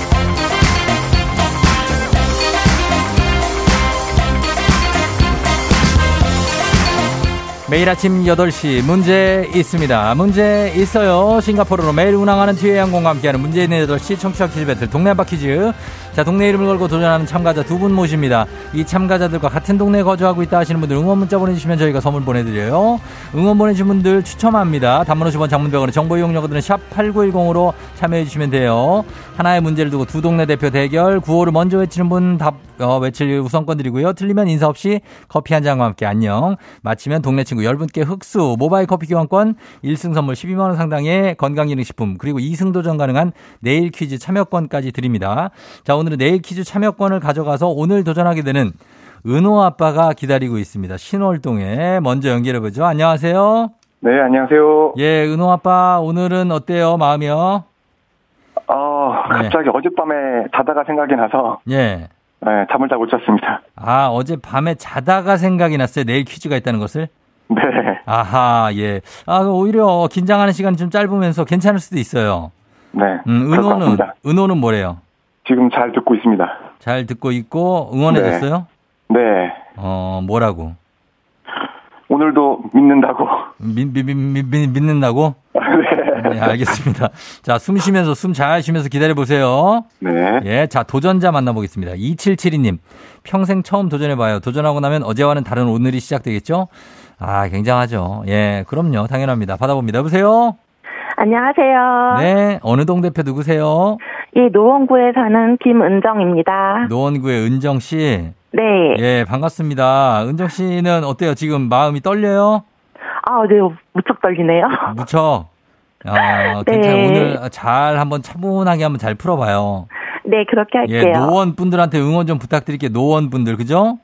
[SPEAKER 1] 매일 아침 8시 문제 있습니다. 문제 있어요. 싱가포르로 매일 운항하는 티웨이 항공과 함께하는 문제 있는 8시 청취자 퀴즈 배틀 동네 한바 퀴즈. 자, 동네 이름을 걸고 도전하는 참가자 두 분 모십니다. 이 참가자들과 같은 동네에 거주하고 있다 하시는 분들 응원 문자 보내주시면 저희가 선물 보내드려요. 응원 보내주신 분들 추첨합니다. 단문 50원 장문병원의 정보 이용료들은 샵 8910으로 참여해주시면 돼요. 하나의 문제를 두고 두 동네 대표 대결 구호를 먼저 외치는 분 답, 어, 외칠 우선권 드리고요. 틀리면 인사 없이 커피 한 잔과 함께 안녕. 마치면 동네 친구 친구 10분께 흑수 모바일 커피 교환권 1승 선물 12만원 상당의 건강기능식품 그리고 2승 도전 가능한 내일 퀴즈 참여권까지 드립니다. 자, 오늘은 내일 퀴즈 참여권을 가져가서 오늘 도전하게 되는 은호 아빠가 기다리고 있습니다. 신월동에 먼저 연결해보죠. 안녕하세요.
[SPEAKER 2] 네, 안녕하세요.
[SPEAKER 1] 예, 은호 아빠 오늘은 어때요? 마음이요?
[SPEAKER 2] 어,
[SPEAKER 1] 네.
[SPEAKER 2] 갑자기 어젯밤에 자다가 생각이 나서
[SPEAKER 1] 예.
[SPEAKER 2] 네, 잠을 잘 못 잤습니다.
[SPEAKER 1] 아, 어제 밤에 자다가 생각이 났어요. 내일 퀴즈가 있다는 것을.
[SPEAKER 2] 네.
[SPEAKER 1] 아하, 예. 아, 오히려 긴장하는 시간이 좀 짧으면서 괜찮을 수도 있어요.
[SPEAKER 2] 네.
[SPEAKER 1] 음, 은호는. 은호는 뭐래요?
[SPEAKER 2] 지금 잘 듣고 있습니다.
[SPEAKER 1] 잘 듣고 있고 응원해줬어요?
[SPEAKER 2] 네.
[SPEAKER 1] 어, 뭐라고?
[SPEAKER 2] 오늘도 믿는다고.
[SPEAKER 1] 믿, 믿, 믿, 믿, 믿- 믿는다고?
[SPEAKER 2] 네.
[SPEAKER 1] 네, 알겠습니다. 자, 숨 쉬면서, 숨 잘 쉬면서 기다려보세요.
[SPEAKER 2] 네.
[SPEAKER 1] 예, 자, 도전자 만나보겠습니다. 2772님. 평생 처음 도전해봐요. 도전하고 나면 어제와는 다른 오늘이 시작되겠죠? 아, 굉장하죠. 예, 그럼요. 당연합니다. 받아봅니다. 여보세요?
[SPEAKER 8] 안녕하세요.
[SPEAKER 1] 네, 어느 동 대표 누구세요?
[SPEAKER 8] 이 노원구에 사는 김은정입니다.
[SPEAKER 1] 노원구의 은정 씨.
[SPEAKER 8] 네.
[SPEAKER 1] 예, 반갑습니다. 은정 씨는 어때요? 지금 마음이 떨려요?
[SPEAKER 8] 아, 네, 무척 떨리네요.
[SPEAKER 1] 무척. 아,
[SPEAKER 8] 네.
[SPEAKER 1] 괜찮아요. 오늘 잘 한번 차분하게 한번 잘 풀어봐요.
[SPEAKER 8] 네, 그렇게
[SPEAKER 1] 예,
[SPEAKER 8] 할게요.
[SPEAKER 1] 노원 분들한테 응원 좀 부탁드릴게요. 노원 분들, 그죠?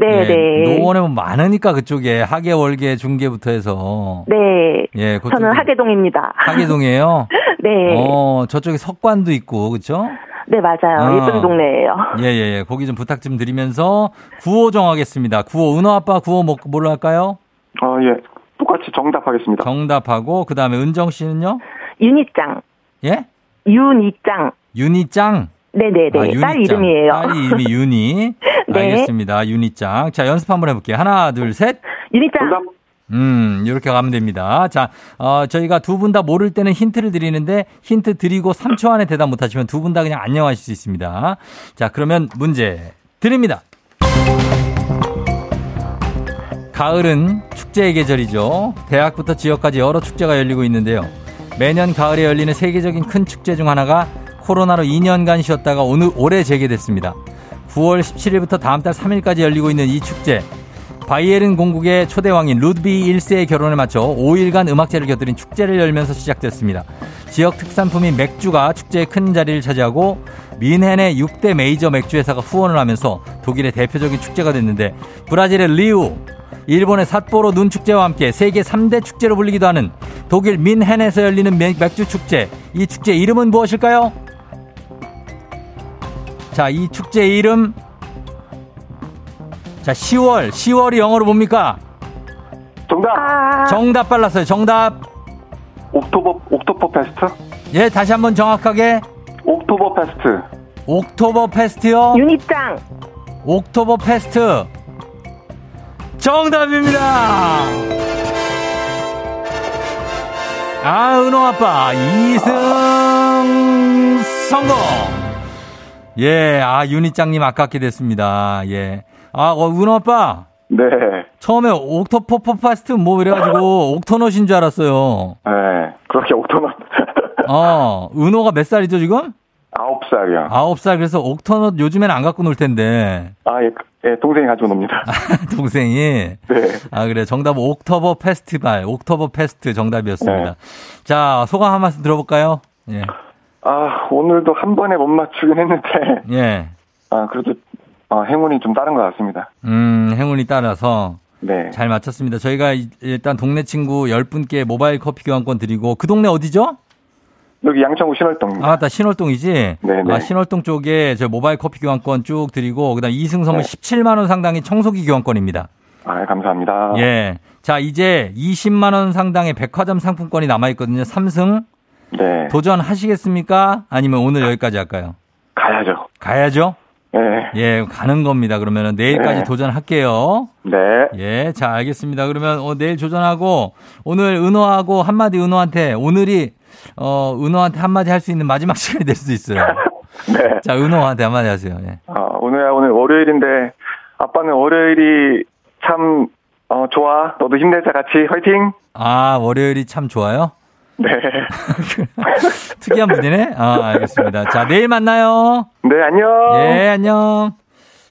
[SPEAKER 8] 네,
[SPEAKER 1] 예,
[SPEAKER 8] 네.
[SPEAKER 1] 노원에 뭐 많으니까 그쪽에 하계, 월계, 중계부터 해서.
[SPEAKER 8] 네.
[SPEAKER 1] 예, 그쪽에-
[SPEAKER 8] 저는 하계동입니다.
[SPEAKER 1] 하계동이에요.
[SPEAKER 8] 네.
[SPEAKER 1] 어, 저쪽에 석관도 있고, 그쵸?
[SPEAKER 8] 네, 맞아요.
[SPEAKER 1] 어.
[SPEAKER 8] 예쁜 동네예요.
[SPEAKER 1] 예, 예, 예. 거기 좀 부탁 좀 드리면서 구호 정하겠습니다. 구호, 은호 아빠 구호 뭐, 뭘로 할까요?
[SPEAKER 2] 어, 예. 똑같이 정답하겠습니다.
[SPEAKER 1] 정답하고, 그 다음에 은정 씨는요?
[SPEAKER 8] 윤희짱.
[SPEAKER 1] 예?
[SPEAKER 8] 윤희짱.
[SPEAKER 1] 윤희짱.
[SPEAKER 8] 네네네.
[SPEAKER 1] 아.
[SPEAKER 8] 딸 이름이에요.
[SPEAKER 1] 딸이 이름이 윤희.
[SPEAKER 8] 네.
[SPEAKER 1] 알겠습니다. 윤희짱. 자, 연습 한번 해볼게요. 하나, 둘, 셋.
[SPEAKER 8] 윤희짱.
[SPEAKER 1] 음, 이렇게 가면 됩니다. 자, 어, 저희가 두 분 다 모를 때는 힌트를 드리는데 힌트 드리고 3초 안에 대답 못하시면 두 분 다 그냥 안녕하실 수 있습니다. 자, 그러면 문제 드립니다. 가을은 축제의 계절이죠. 대학부터 지역까지 여러 축제가 열리고 있는데요. 매년 가을에 열리는 세계적인 큰 축제 중 하나가 코로나로 2년간 쉬었다가 오늘 올해 재개됐습니다. 9월 17일부터 다음 달 3일까지 열리고 있는 이 축제. 바이에른 공국의 초대왕인 루드비 1세의 결혼에 맞춰 5일간 음악제를 곁들인 축제를 열면서 시작됐습니다. 지역 특산품인 맥주가 축제의 큰 자리를 차지하고 민헨의 6대 메이저 맥주 회사가 후원을 하면서 독일의 대표적인 축제가 됐는데 브라질의 리우, 일본의 삿포로 눈 축제와 함께 세계 3대 축제로 불리기도 하는 독일 민헨에서 열리는 맥- 맥주 축제. 이 축제 이름은 무엇일까요? 자, 이 축제 이름 자, 10월. 10월이 영어로 뭡니까?
[SPEAKER 2] 정답.
[SPEAKER 8] 아,
[SPEAKER 1] 정답 빨랐어요. 정답.
[SPEAKER 2] 옥토버, 옥토버 페스트?
[SPEAKER 1] 예, 다시 한번 정확하게.
[SPEAKER 2] 옥토버 페스트.
[SPEAKER 1] 옥토버 페스트요.
[SPEAKER 8] 윤희짱.
[SPEAKER 1] 옥토버 페스트. 정답입니다. 아, 은호 아빠 2승 성공. 예, 아, 윤희짱님 아깝게 됐습니다. 예. 아, 어, 은호 아빠.
[SPEAKER 2] 네.
[SPEAKER 1] 처음에 옥토버버 페스트 뭐 이래가지고 옥토넛인 줄 알았어요.
[SPEAKER 2] 네. 그렇게 옥토넛.
[SPEAKER 1] 어, 은호가 몇 살이죠, 지금?
[SPEAKER 2] 아홉 살이요.
[SPEAKER 1] 아홉 살. 그래서 옥토넛 요즘엔 안 갖고 놀 텐데.
[SPEAKER 2] 아, 예, 예, 동생이 가지고 놉니다.
[SPEAKER 1] 동생이.
[SPEAKER 2] 네.
[SPEAKER 1] 아, 그래. 정답 옥토버 페스티벌. 옥토버 페스트 정답이었습니다.
[SPEAKER 2] 네.
[SPEAKER 1] 자, 소감 한 말씀 들어볼까요? 예.
[SPEAKER 2] 아, 오늘도 한 번에 못 맞추긴 했는데,
[SPEAKER 1] 예.
[SPEAKER 2] 아, 그래도, 아, 행운이 좀 다른 것 같습니다.
[SPEAKER 1] 음, 행운이 따라서
[SPEAKER 2] 네.
[SPEAKER 1] 잘 맞췄습니다. 저희가 이- 일단 동네 친구 10분께 모바일 커피 교환권 드리고 그 동네 어디죠?
[SPEAKER 2] 여기 양천구 신월동입니다.
[SPEAKER 1] 아, 나 신월동이지?
[SPEAKER 2] 네네.
[SPEAKER 1] 아, 신월동 쪽에 저 모바일 커피 교환권 쭉 드리고 그다음 이승 선물
[SPEAKER 2] 네.
[SPEAKER 1] 17만 원 상당의 청소기 교환권입니다.
[SPEAKER 2] 아, 감사합니다.
[SPEAKER 1] 예. 자, 이제 20만 원 상당의 백화점 상품권이 남아 있거든요. 3승
[SPEAKER 2] 네.
[SPEAKER 1] 도전하시겠습니까? 아니면 오늘 여기까지 할까요?
[SPEAKER 2] 가야죠.
[SPEAKER 1] 가야죠?
[SPEAKER 2] 네.
[SPEAKER 1] 예, 가는 겁니다. 그러면은 내일까지
[SPEAKER 2] 네.
[SPEAKER 1] 도전할게요.
[SPEAKER 2] 네.
[SPEAKER 1] 예, 자, 알겠습니다. 그러면 어, 내일 도전하고 오늘 은호하고 한마디 은호한테 오늘이 어, 은호한테 한마디 할 수 있는 마지막 시간이 될 수도 있어요.
[SPEAKER 2] 네.
[SPEAKER 1] 자, 은호한테 한마디 하세요. 예.
[SPEAKER 2] 아, 오늘야 오늘 월요일인데, 아빠는 월요일이 참, 어, 좋아. 너도 힘내자, 같이. 화이팅!
[SPEAKER 1] 아, 월요일이 참 좋아요?
[SPEAKER 2] 네.
[SPEAKER 1] 특이한 분이네? 아, 알겠습니다. 자, 내일 만나요.
[SPEAKER 2] 네, 안녕!
[SPEAKER 1] 예, 안녕.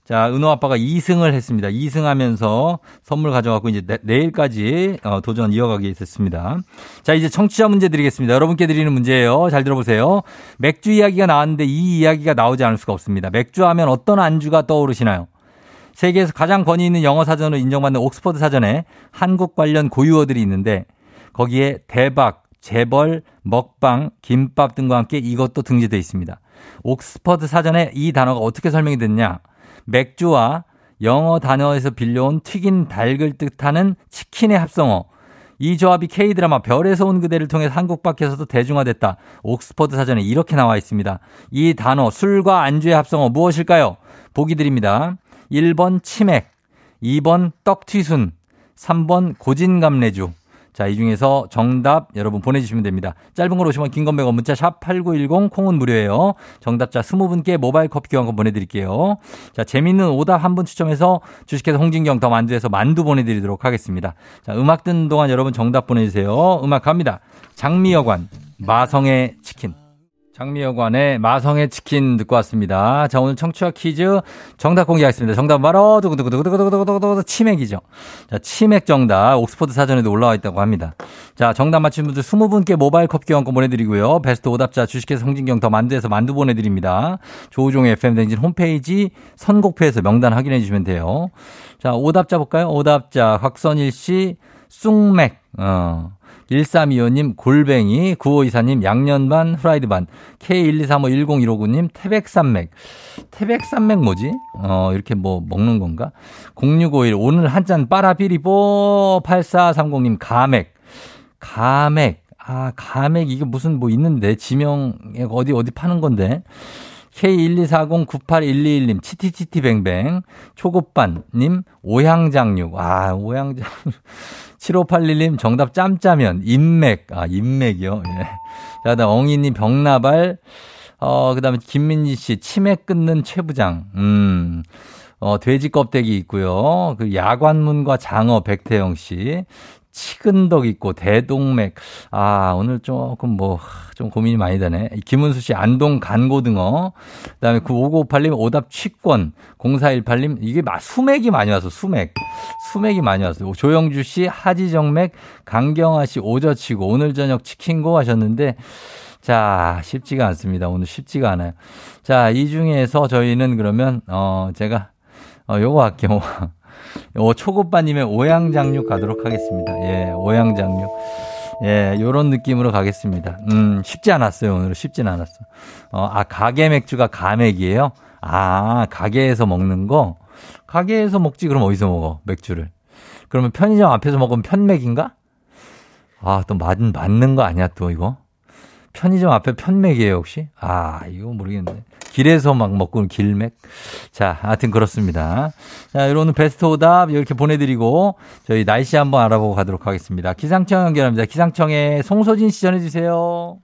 [SPEAKER 1] 자, 은호 아빠가 2승을 했습니다. 2승 하면서 선물 가져갖고 이제 내, 내일까지 어, 도전 이어가겠습니다. 자, 이제 청취자 문제 드리겠습니다. 여러분께 드리는 문제예요. 잘 들어보세요. 맥주 이야기가 나왔는데 이 이야기가 나오지 않을 수가 없습니다. 맥주 하면 어떤 안주가 떠오르시나요? 세계에서 가장 권위 있는 영어 사전으로 인정받는 옥스퍼드 사전에 한국 관련 고유어들이 있는데 거기에 대박, 재벌, 먹방, 김밥 등과 함께 이것도 등재되어 있습니다. 옥스퍼드 사전에 이 단어가 어떻게 설명이 됐냐? 맥주와 영어 단어에서 빌려온 튀긴 닭을 뜻하는 치킨의 합성어. 이 조합이 K드라마 별에서 온 그대를 통해 한국 밖에서도 대중화됐다. 옥스퍼드 사전에 이렇게 나와 있습니다. 이 단어 술과 안주의 합성어 무엇일까요? 보기 드립니다. 1번 치맥, 2번 떡튀순, 3번 고진감래주. 자, 이 중에서 정답 여러분 보내주시면 됩니다. 짧은 걸 오시면 긴건 100원 문자 샵 8910 콩은 무료예요. 정답자 20분께 모바일 커피 교환권 보내드릴게요. 자, 재밌는 오답 한 분 추첨해서 주식회사 홍진경 더 만두에서 만두 보내드리도록 하겠습니다. 자, 음악 듣는 동안 여러분 정답 보내주세요. 음악 갑니다. 장미여관, 마성의 치킨. 장미여관의 마성의 치킨 듣고 왔습니다. 자, 오늘 청취자 퀴즈 정답 공개하겠습니다. 정답 바로 두구두구두구두구두구두구두구 치맥이죠. 자, 치맥 정답 옥스퍼드 사전에도 올라와 있다고 합니다. 자, 정답 맞힌 분들 20분께 모바일 컵 교환권 보내드리고요. 베스트 오답자 주식회사 성진경 더 만두에서 만두 보내드립니다. 조우종의 FM댕진 홈페이지 선곡표에서 명단 확인해 주시면 돼요. 자, 오답자 볼까요? 오답자 곽선일 씨 쑥맥 어. 1325님 골뱅이, 9524님 양념반, 후라이드반, K123510159님 태백산맥. 태백산맥 뭐지? 어, 이렇게 뭐 먹는 건가? 0651 오늘 한 잔 빠라비리뽀 8430님 가맥. 가맥. 아, 가맥 이게 무슨 뭐 있는데 지명 어디 어디 파는 건데. K124098121님, 치티치티뱅뱅, 초급반님, 오향장육, 아, 오향장육. 7581님, 정답 짬짜면, 인맥, 아, 인맥이요. 예. 자, 다음 엉이님, 병나발, 어, 그 다음에 김민지 씨, 치맥 끊는 최부장, 음, 어, 돼지 껍데기 있고요. 그 야관문과 장어 백태영 씨. 치근덕 있고 대동맥. 아, 오늘 조금 뭐 좀 고민이 많이 되네. 김은수 씨 안동 간고등어. 그 다음에 9558님 오답 취권. 0418님 이게 막 수맥이 많이 와서 수맥. 수맥이 많이 왔어요. 조영주 씨 하지정맥, 강경아 씨 오저치고 오늘 저녁 치킨고 하셨는데 자, 쉽지가 않습니다. 오늘 쉽지가 않아요. 자, 이 중에서 저희는 그러면 어 제가 어 요거 할게요. 어, 초급반님의 오양장육 가도록 하겠습니다. 예, 오양장육. 예, 요런 느낌으로 가겠습니다. 음, 쉽지 않았어요. 오늘 쉽진 않았어. 어, 아, 가게 맥주가 가맥이에요? 아, 가게에서 먹는 거? 가게에서 먹지, 그럼 어디서 먹어? 맥주를. 그러면 편의점 앞에서 먹으면 편맥인가? 아, 또 맞, 맞는 거 아니야, 또 이거? 편의점 앞에 편맥이에요, 혹시? 아, 이거 모르겠네. 길에서 막 먹고는 길맥. 자, 하여튼 그렇습니다. 자, 여러분 베스트 오답 이렇게 보내드리고 저희 날씨 한번 알아보고 가도록 하겠습니다. 기상청 연결합니다. 기상청에 송소진 씨 전해주세요.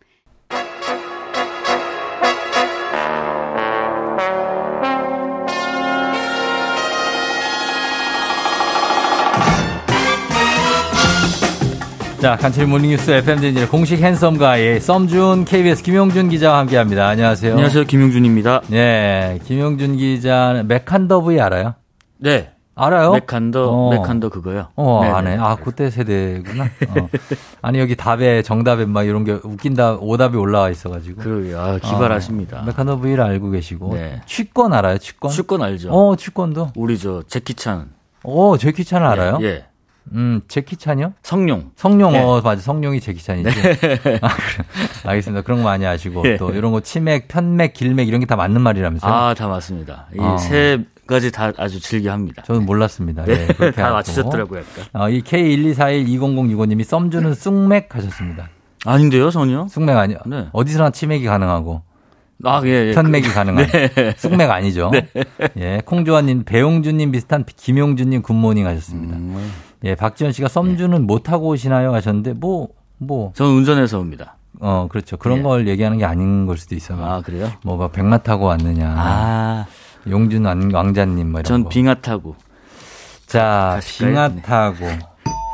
[SPEAKER 1] 자, 간추린 모닝뉴스 FM대행진의 공식 handsome guy 썸준 KBS 김용준 기자와 함께 합니다. 안녕하세요.
[SPEAKER 9] 안녕하세요. 김용준입니다.
[SPEAKER 1] 네. 김용준 기자는 메칸더 V 알아요?
[SPEAKER 9] 네.
[SPEAKER 1] 알아요?
[SPEAKER 9] 메칸더,
[SPEAKER 1] 어.
[SPEAKER 9] 메칸더 그거요.
[SPEAKER 1] 어,
[SPEAKER 9] 네네.
[SPEAKER 1] 안 해. 아, 그때 세대구나. 어. 아니, 여기 답에, 정답에 막 이런 게 웃긴다, 오답이 올라와 있어가지고.
[SPEAKER 9] 그러게요. 아, 기발하십니다.
[SPEAKER 1] 어, 메칸더 V를 알고 계시고.
[SPEAKER 9] 네.
[SPEAKER 1] 취권 알아요, 취권?
[SPEAKER 9] 취권 알죠?
[SPEAKER 1] 어, 취권도.
[SPEAKER 9] 우리 저 재키찬.
[SPEAKER 1] 어, 제키찬 알아요?
[SPEAKER 9] 예. 예.
[SPEAKER 1] 음, 제키찬이요?
[SPEAKER 9] 성룡.
[SPEAKER 1] 성룡,
[SPEAKER 9] 네.
[SPEAKER 1] 어, 맞아. 성룡이 제키찬이지. 아, 그래. 알겠습니다. 그런 거 많이 아시고.
[SPEAKER 9] 예.
[SPEAKER 1] 또 이런 거 치맥, 편맥, 길맥 이런 게 다 맞는 말이라면서요?
[SPEAKER 9] 아, 다 맞습니다.
[SPEAKER 1] 어.
[SPEAKER 9] 이세 가지 다 아주 즐겨 합니다.
[SPEAKER 1] 저는 몰랐습니다.
[SPEAKER 9] 네.
[SPEAKER 1] 예, 그렇게
[SPEAKER 9] 다. 맞추셨더라고요, 약간.
[SPEAKER 1] 어, 이 K124120065님이 썸 주는 쑥맥 하셨습니다.
[SPEAKER 9] 아닌데요, 전혀?
[SPEAKER 1] 쑥맥 아니요.
[SPEAKER 9] 네.
[SPEAKER 1] 어디서나 치맥이 가능하고
[SPEAKER 9] 아, 예, 예.
[SPEAKER 1] 편맥이
[SPEAKER 9] 그-
[SPEAKER 1] 가능한
[SPEAKER 9] 네.
[SPEAKER 1] 쑥맥 아니죠.
[SPEAKER 9] 네.
[SPEAKER 1] 예, 콩조아님, 배용준님 비슷한 김용준님 굿모닝 하셨습니다.
[SPEAKER 9] 음,
[SPEAKER 1] 예, 박지현 씨가 썸 주는 못 타고 오시나요 하셨는데 뭐 뭐.
[SPEAKER 9] 저는 운전해서 옵니다.
[SPEAKER 1] 어, 그렇죠. 그런
[SPEAKER 9] 예.
[SPEAKER 1] 걸 얘기하는 게 아닌 걸 수도 있어요.
[SPEAKER 9] 아, 그래요?
[SPEAKER 1] 뭐, 막 백마 타고 왔느냐.
[SPEAKER 9] 아,
[SPEAKER 1] 용준 왕- 왕자님, 뭐 이런
[SPEAKER 9] 전
[SPEAKER 1] 거.
[SPEAKER 9] 빙하 타고.
[SPEAKER 1] 자? 빙하
[SPEAKER 9] 네.
[SPEAKER 1] 타고.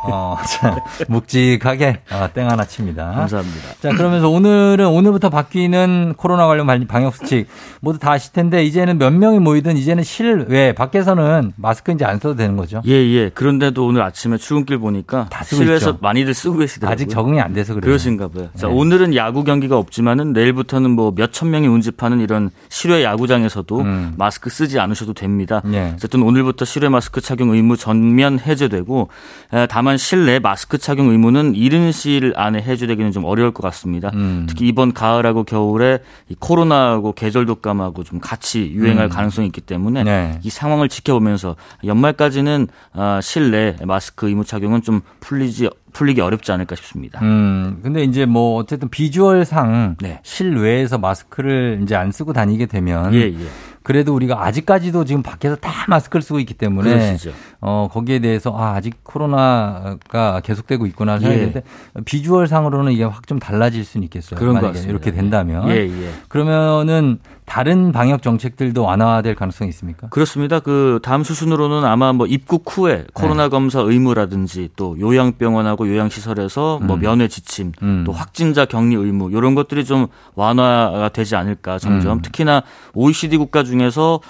[SPEAKER 1] 어, 자, 묵직하게 어, 땡 하나 칩니다.
[SPEAKER 9] 감사합니다.
[SPEAKER 1] 자, 그러면서 오늘은 오늘부터 바뀌는 코로나 관련 방- 방역 수칙 모두 다 아실 텐데 이제는 몇 명이 모이든 이제는 실외 밖에서는 마스크 이제 안 써도 되는 거죠.
[SPEAKER 9] 예, 예. 그런데도 오늘 아침에 출근길 보니까
[SPEAKER 1] 다 쓰고
[SPEAKER 9] 실내에서
[SPEAKER 1] 있죠.
[SPEAKER 9] 많이들 쓰고 계시더라고요.
[SPEAKER 1] 아직 적응이 안 돼서 그래요.
[SPEAKER 9] 그러신가 봐요. 자,
[SPEAKER 1] 네.
[SPEAKER 9] 오늘은 야구 경기가 없지만은 내일부터는 뭐 몇천 명이 운집하는 이런 실외 야구장에서도
[SPEAKER 1] 음.
[SPEAKER 9] 마스크 쓰지 않으셔도 됩니다.
[SPEAKER 1] 예.
[SPEAKER 9] 어쨌든 오늘부터 실외 마스크 착용 의무 전면 해제되고 에, 다만 실내 마스크 착용 의무는 이른 시일 안에 해제되기는 좀 어려울 것 같습니다.
[SPEAKER 1] 음.
[SPEAKER 9] 특히 이번 가을하고 겨울에 이 코로나하고 계절 독감하고 좀 같이 유행할
[SPEAKER 1] 음.
[SPEAKER 9] 가능성이 있기 때문에
[SPEAKER 1] 네.
[SPEAKER 9] 이 상황을 지켜보면서 연말까지는 아, 실내 마스크 의무 착용은 좀 풀리지 풀리기 어렵지 않을까 싶습니다.
[SPEAKER 1] 음, 근데 이제 뭐 어쨌든 비주얼상
[SPEAKER 9] 네.
[SPEAKER 1] 실외에서 마스크를 이제 안 쓰고 다니게 되면
[SPEAKER 9] 예, 예.
[SPEAKER 1] 그래도 우리가 아직까지도 지금 밖에서 다 마스크를 쓰고 있기 때문에
[SPEAKER 9] 그러시죠.
[SPEAKER 1] 어 거기에 대해서 아 아직 코로나가 계속되고 있구나
[SPEAKER 9] 예.
[SPEAKER 1] 생각했는데 비주얼상으로는 이게 확 좀 달라질 수는 있겠어요.
[SPEAKER 9] 그런 것
[SPEAKER 1] 만약에. 이렇게 된다면
[SPEAKER 9] 예, 예.
[SPEAKER 1] 그러면은 다른 방역 정책들도 완화될 가능성이 있습니까?
[SPEAKER 9] 그렇습니다. 그 다음 수순으로는 아마 뭐 입국 후에 코로나 검사 의무라든지 또 요양병원하고 요양시설에서 뭐
[SPEAKER 1] 음.
[SPEAKER 9] 면회 지침
[SPEAKER 1] 음.
[SPEAKER 9] 또 확진자 격리 의무 이런 것들이 좀 완화가 되지 않을까 점점
[SPEAKER 1] 음.
[SPEAKER 9] 특히나 OECD 국가 중에서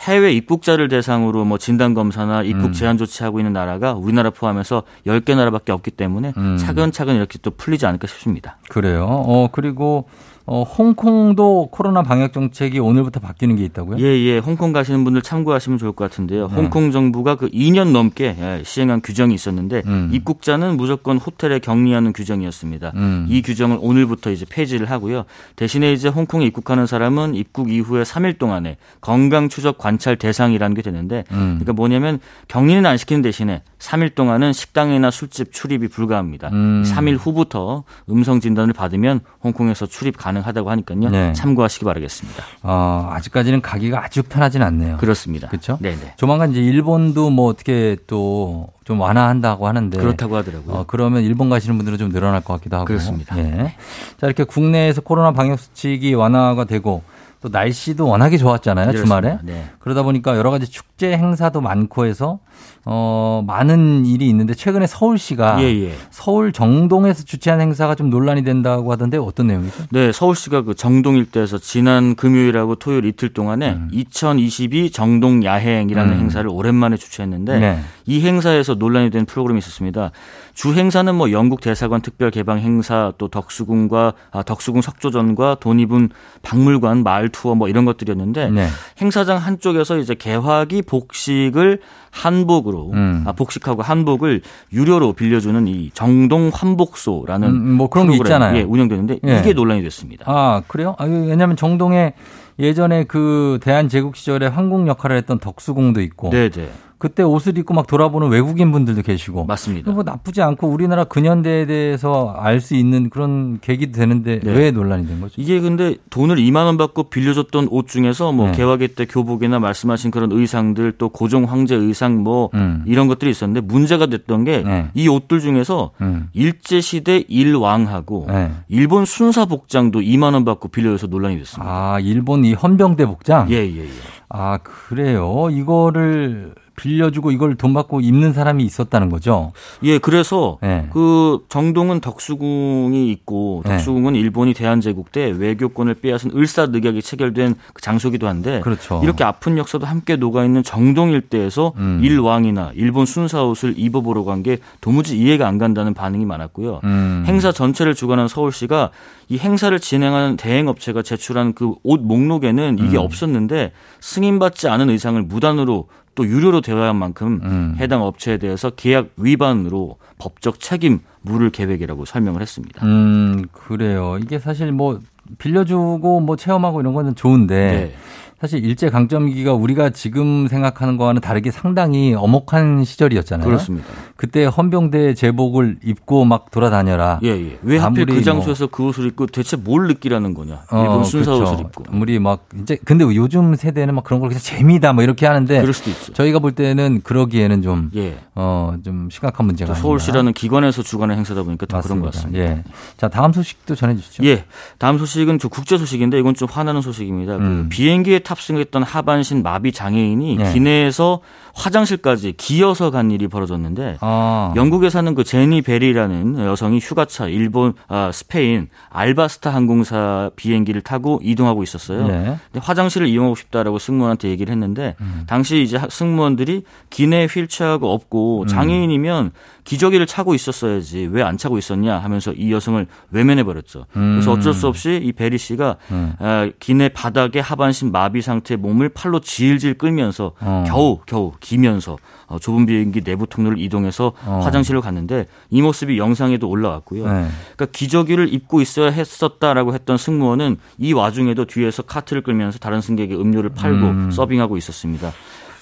[SPEAKER 9] 해외 입국자를 대상으로 뭐 진단 검사나 입국
[SPEAKER 1] 음.
[SPEAKER 9] 제한 조치하고 있는 나라가 우리나라 포함해서 10개 나라밖에 없기 때문에
[SPEAKER 1] 음.
[SPEAKER 9] 차근차근 이렇게 또 풀리지 않을까 싶습니다.
[SPEAKER 1] 그래요. 어 그리고 어 홍콩도 코로나 방역 정책이 오늘부터 바뀌는 게 있다고요?
[SPEAKER 9] 예, 예. 홍콩 가시는 분들 참고하시면 좋을 것 같은데요.
[SPEAKER 1] 네.
[SPEAKER 9] 홍콩 정부가 그 2년 넘게 예, 시행한 규정이 있었는데
[SPEAKER 1] 음.
[SPEAKER 9] 입국자는 무조건 호텔에 격리하는 규정이었습니다.
[SPEAKER 1] 음.
[SPEAKER 9] 이 규정을 오늘부터 이제 폐지를 하고요. 대신에 이제 홍콩에 입국하는 사람은 입국 이후에 3일 동안에 건강 추적 관찰 대상이라는 게 되는데
[SPEAKER 1] 음.
[SPEAKER 9] 그러니까 뭐냐면 격리는 안 시키는 대신에 3일 동안은 식당이나 술집 출입이 불가합니다.
[SPEAKER 1] 음.
[SPEAKER 9] 3일 후부터 음성 진단을 받으면 홍콩에서 출입 가능 하다고 하니까요.
[SPEAKER 1] 네.
[SPEAKER 9] 참고하시기 바라겠습니다.
[SPEAKER 1] 어, 아직까지는 가기가 아주 편하진 않네요.
[SPEAKER 9] 그렇습니다.
[SPEAKER 1] 그렇죠?
[SPEAKER 9] 네네.
[SPEAKER 1] 조만간 이제 일본도 뭐 어떻게 또 좀 완화한다고 하는데
[SPEAKER 9] 그렇다고 하더라고요.
[SPEAKER 1] 어, 그러면 일본 가시는 분들은 좀 늘어날 것 같기도 하고.
[SPEAKER 9] 그렇습니다. 네.
[SPEAKER 1] 예. 자, 이렇게 국내에서 코로나 방역 수칙이 완화가 되고 또 날씨도 워낙에 좋았잖아요,
[SPEAKER 9] 그렇습니다.
[SPEAKER 1] 주말에.
[SPEAKER 9] 네.
[SPEAKER 1] 그러다 보니까 여러 가지 축제 행사도 많고 해서 어, 많은 일이 있는데 최근에 서울시가
[SPEAKER 9] 예, 예.
[SPEAKER 1] 서울 정동에서 주최한 행사가 좀 논란이 된다고 하던데 어떤 내용이죠?
[SPEAKER 9] 네, 서울시가 그 정동 일대에서 지난 금요일하고 토요일 이틀 동안에 2022 정동 야행이라는
[SPEAKER 1] 음.
[SPEAKER 9] 행사를 오랜만에 주최했는데
[SPEAKER 1] 네.
[SPEAKER 9] 이 행사에서 논란이 된 프로그램이 있었습니다. 주 행사는 뭐 영국 대사관 특별 개방 행사 또 덕수궁과 아, 덕수궁 석조전과 돈이분 박물관 마을 투어 뭐 이런 것들이었는데
[SPEAKER 1] 네.
[SPEAKER 9] 행사장 한쪽에서 이제 개화기 복식을 한복으로
[SPEAKER 1] 음.
[SPEAKER 9] 아, 복식하고 한복을 유료로 빌려주는 이 정동 환복소라는
[SPEAKER 1] 음, 뭐 그런 게 있잖아요.
[SPEAKER 9] 예, 운영되는데
[SPEAKER 1] 예.
[SPEAKER 9] 이게 논란이 됐습니다.
[SPEAKER 1] 아, 그래요? 아, 왜냐면 정동에 예전에 그 대한제국 시절에 황궁 역할을 했던 덕수궁도 있고
[SPEAKER 9] 네, 네.
[SPEAKER 1] 그때 옷을 입고 막 돌아보는 외국인 분들도 계시고
[SPEAKER 9] 맞습니다.
[SPEAKER 1] 뭐 나쁘지 않고 우리나라 근현대에 대해서 알 수 있는 그런 계기도 되는데
[SPEAKER 9] 네.
[SPEAKER 1] 왜 논란이 된 거죠?
[SPEAKER 9] 이게 근데 돈을 2만 원 받고 빌려줬던 옷 중에서 뭐
[SPEAKER 1] 네.
[SPEAKER 9] 개화기 때 교복이나 말씀하신 그런 의상들 또 고종 황제 의상 뭐
[SPEAKER 1] 음.
[SPEAKER 9] 이런 것들이 있었는데 문제가 됐던 게이
[SPEAKER 1] 네.
[SPEAKER 9] 옷들 중에서
[SPEAKER 1] 음.
[SPEAKER 9] 일제 시대 일왕하고
[SPEAKER 1] 네.
[SPEAKER 9] 일본 순사 복장도 2만 원 받고 빌려줘서 논란이 됐습니다.
[SPEAKER 1] 아, 일본 이 헌병대 복장?
[SPEAKER 9] 예, 예, 예.
[SPEAKER 1] 아, 그래요. 이거를 빌려주고 이걸 돈 받고 입는 사람이 있었다는 거죠.
[SPEAKER 9] 예, 그래서
[SPEAKER 1] 네.
[SPEAKER 9] 그 정동은 덕수궁이 있고
[SPEAKER 1] 네.
[SPEAKER 9] 덕수궁은 일본이 대한제국 때 외교권을 빼앗은 을사늑약이 체결된 그 장소기도 한데
[SPEAKER 1] 그렇죠.
[SPEAKER 9] 이렇게 아픈 역사도 함께 녹아 있는 정동 일대에서
[SPEAKER 1] 음.
[SPEAKER 9] 일왕이나 일본 순사 옷을 입어보러 간게 도무지 이해가 안 간다는 반응이 많았고요.
[SPEAKER 1] 음.
[SPEAKER 9] 행사 전체를 주관한 서울시가 이 행사를 진행하는 대행업체가 제출한 그 옷 목록에는 이게
[SPEAKER 1] 음.
[SPEAKER 9] 없었는데 승인받지 않은 의상을 무단으로 또 유료로 대여한 만큼
[SPEAKER 1] 음.
[SPEAKER 9] 해당 업체에 대해서 계약 위반으로 법적 책임 물을 계획이라고 설명을 했습니다.
[SPEAKER 1] 음, 그래요. 이게 사실 뭐 빌려주고 뭐 체험하고 이런 거는 좋은데
[SPEAKER 9] 네.
[SPEAKER 1] 사실 일제 강점기가 우리가 지금 생각하는 거와는 다르게 상당히 엄혹한 시절이었잖아요.
[SPEAKER 9] 그렇습니다.
[SPEAKER 1] 그때 헌병대 제복을 입고 막 돌아다녀라.
[SPEAKER 9] 예, 예. 왜 하필 그 장소에서 그 옷을 입고 대체 뭘 느끼라는 거냐?
[SPEAKER 1] 어,
[SPEAKER 9] 일본 순사
[SPEAKER 1] 그렇죠.
[SPEAKER 9] 옷을 입고.
[SPEAKER 1] 아무리 막 이제 근데 요즘 세대는 막 그런 걸 그냥 재미다 뭐 이렇게 하는데
[SPEAKER 9] 그럴 수도 있죠.
[SPEAKER 1] 저희가 볼 때는 그러기에는 좀
[SPEAKER 9] 예.
[SPEAKER 1] 어, 좀 심각한 문제가.
[SPEAKER 9] 서울시라는 기관에서 주관하는 행사다 보니까 더 그런 것
[SPEAKER 1] 맞습니다.
[SPEAKER 9] 같습니다.
[SPEAKER 1] 예. 자, 다음 소식도 전해 주시죠.
[SPEAKER 9] 예. 다음 소식은 좀 국제 소식인데 이건 좀 화나는 소식입니다. 그
[SPEAKER 1] 음.
[SPEAKER 9] 비행기에 탑승했던 하반신 마비 장애인이
[SPEAKER 1] 네.
[SPEAKER 9] 기내에서 화장실까지 기어서 간 일이 벌어졌는데
[SPEAKER 1] 아.
[SPEAKER 9] 영국에 사는 그 제니 베리라는 여성이 휴가차 일본 아, 스페인 알바스타 항공사 비행기를 타고 이동하고 있었어요.
[SPEAKER 1] 네.
[SPEAKER 9] 근데 화장실을 이용하고 싶다라고 승무원한테 얘기를 했는데 당시 이제 학- 승무원들이 기내 휠체어가 없고 장애인이면 기저귀를 차고 있었어야지 왜 안 차고 있었냐 하면서 이 여성을 외면해 버렸죠. 그래서 어쩔 수 없이 이 베리 씨가 아, 기내 바닥에 하반신 마비 상태의 몸을 팔로 질질 끌면서
[SPEAKER 1] 어.
[SPEAKER 9] 겨우 겨우 기면서 어, 좁은 비행기 내부 통로를 이동해서
[SPEAKER 1] 어.
[SPEAKER 9] 화장실을 갔는데 이 모습이 영상에도 올라왔고요.
[SPEAKER 1] 네.
[SPEAKER 9] 그러니까 기저귀를 입고 있어야 했었다라고 했던 승무원은 이 와중에도 뒤에서 카트를 끌면서 다른 승객의 음료를 팔고
[SPEAKER 1] 음.
[SPEAKER 9] 서빙하고 있었습니다.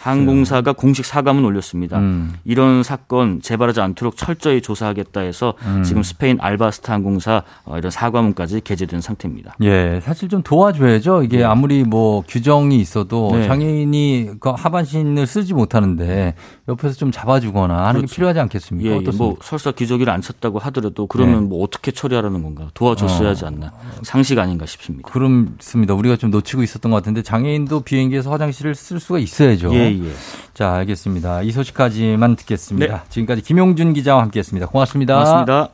[SPEAKER 9] 항공사가 공식 사과문 올렸습니다.
[SPEAKER 1] 음.
[SPEAKER 9] 이런 사건 재발하지 않도록 철저히 조사하겠다 해서
[SPEAKER 1] 음.
[SPEAKER 9] 지금 스페인 알바스타 항공사 어, 이런 사과문까지 게재된 상태입니다.
[SPEAKER 1] 예, 사실 좀 도와줘야죠. 이게 아무리 뭐 규정이 있어도
[SPEAKER 9] 네.
[SPEAKER 1] 장애인이 그 하반신을 쓰지 못하는데 옆에서 좀 잡아주거나 하는 게
[SPEAKER 9] 그렇죠.
[SPEAKER 1] 필요하지 않겠습니까?
[SPEAKER 9] 예, 예,
[SPEAKER 1] 어떻습니까?
[SPEAKER 9] 뭐 설사 기저귀를 안 찼다고 하더라도 그러면
[SPEAKER 1] 네.
[SPEAKER 9] 뭐 어떻게 처리하라는 건가? 도와줬어야
[SPEAKER 1] 어.
[SPEAKER 9] 하지 않나? 상식 아닌가 싶습니다.
[SPEAKER 1] 그렇습니다. 우리가 좀 놓치고 있었던 것 같은데 장애인도 비행기에서 화장실을 쓸 수가 있어야죠.
[SPEAKER 9] 예, 예.
[SPEAKER 1] 자, 알겠습니다. 이 소식까지만 듣겠습니다.
[SPEAKER 9] 네.
[SPEAKER 1] 지금까지 김용준 기자와 함께했습니다. 고맙습니다.
[SPEAKER 9] 고맙습니다.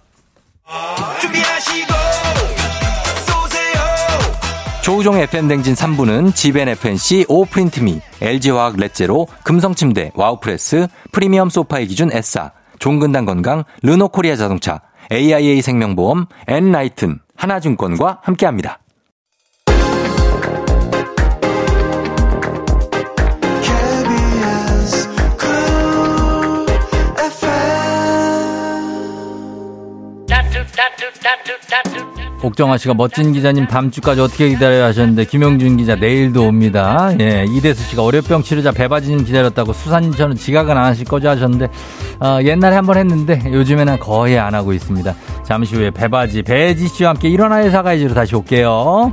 [SPEAKER 3] 조우종 FM 대행진 3부는 지벤 FNC, 오프린트미, LG화학 렛제로, 금성침대, 와우프레스, 프리미엄 소파의 기준 S사, 종근당 건강, 르노코리아 자동차, AIA 생명보험, 엔라이튼, 하나증권과 함께합니다.
[SPEAKER 1] 옥정아 씨가 멋진 기자님 다음 주까지 어떻게 기다려야 하셨는데 김용준 기자 내일도 옵니다. 예, 이대수 씨가 월요병 치료자 배바지님 기다렸다고 수산인처는 지각은 안 하실 거죠 하셨는데 어, 옛날에 한번 했는데 요즘에는 거의 안 하고 있습니다. 잠시 후에 배바지 배지 씨와 함께 일어나요 사가이지로 다시 올게요.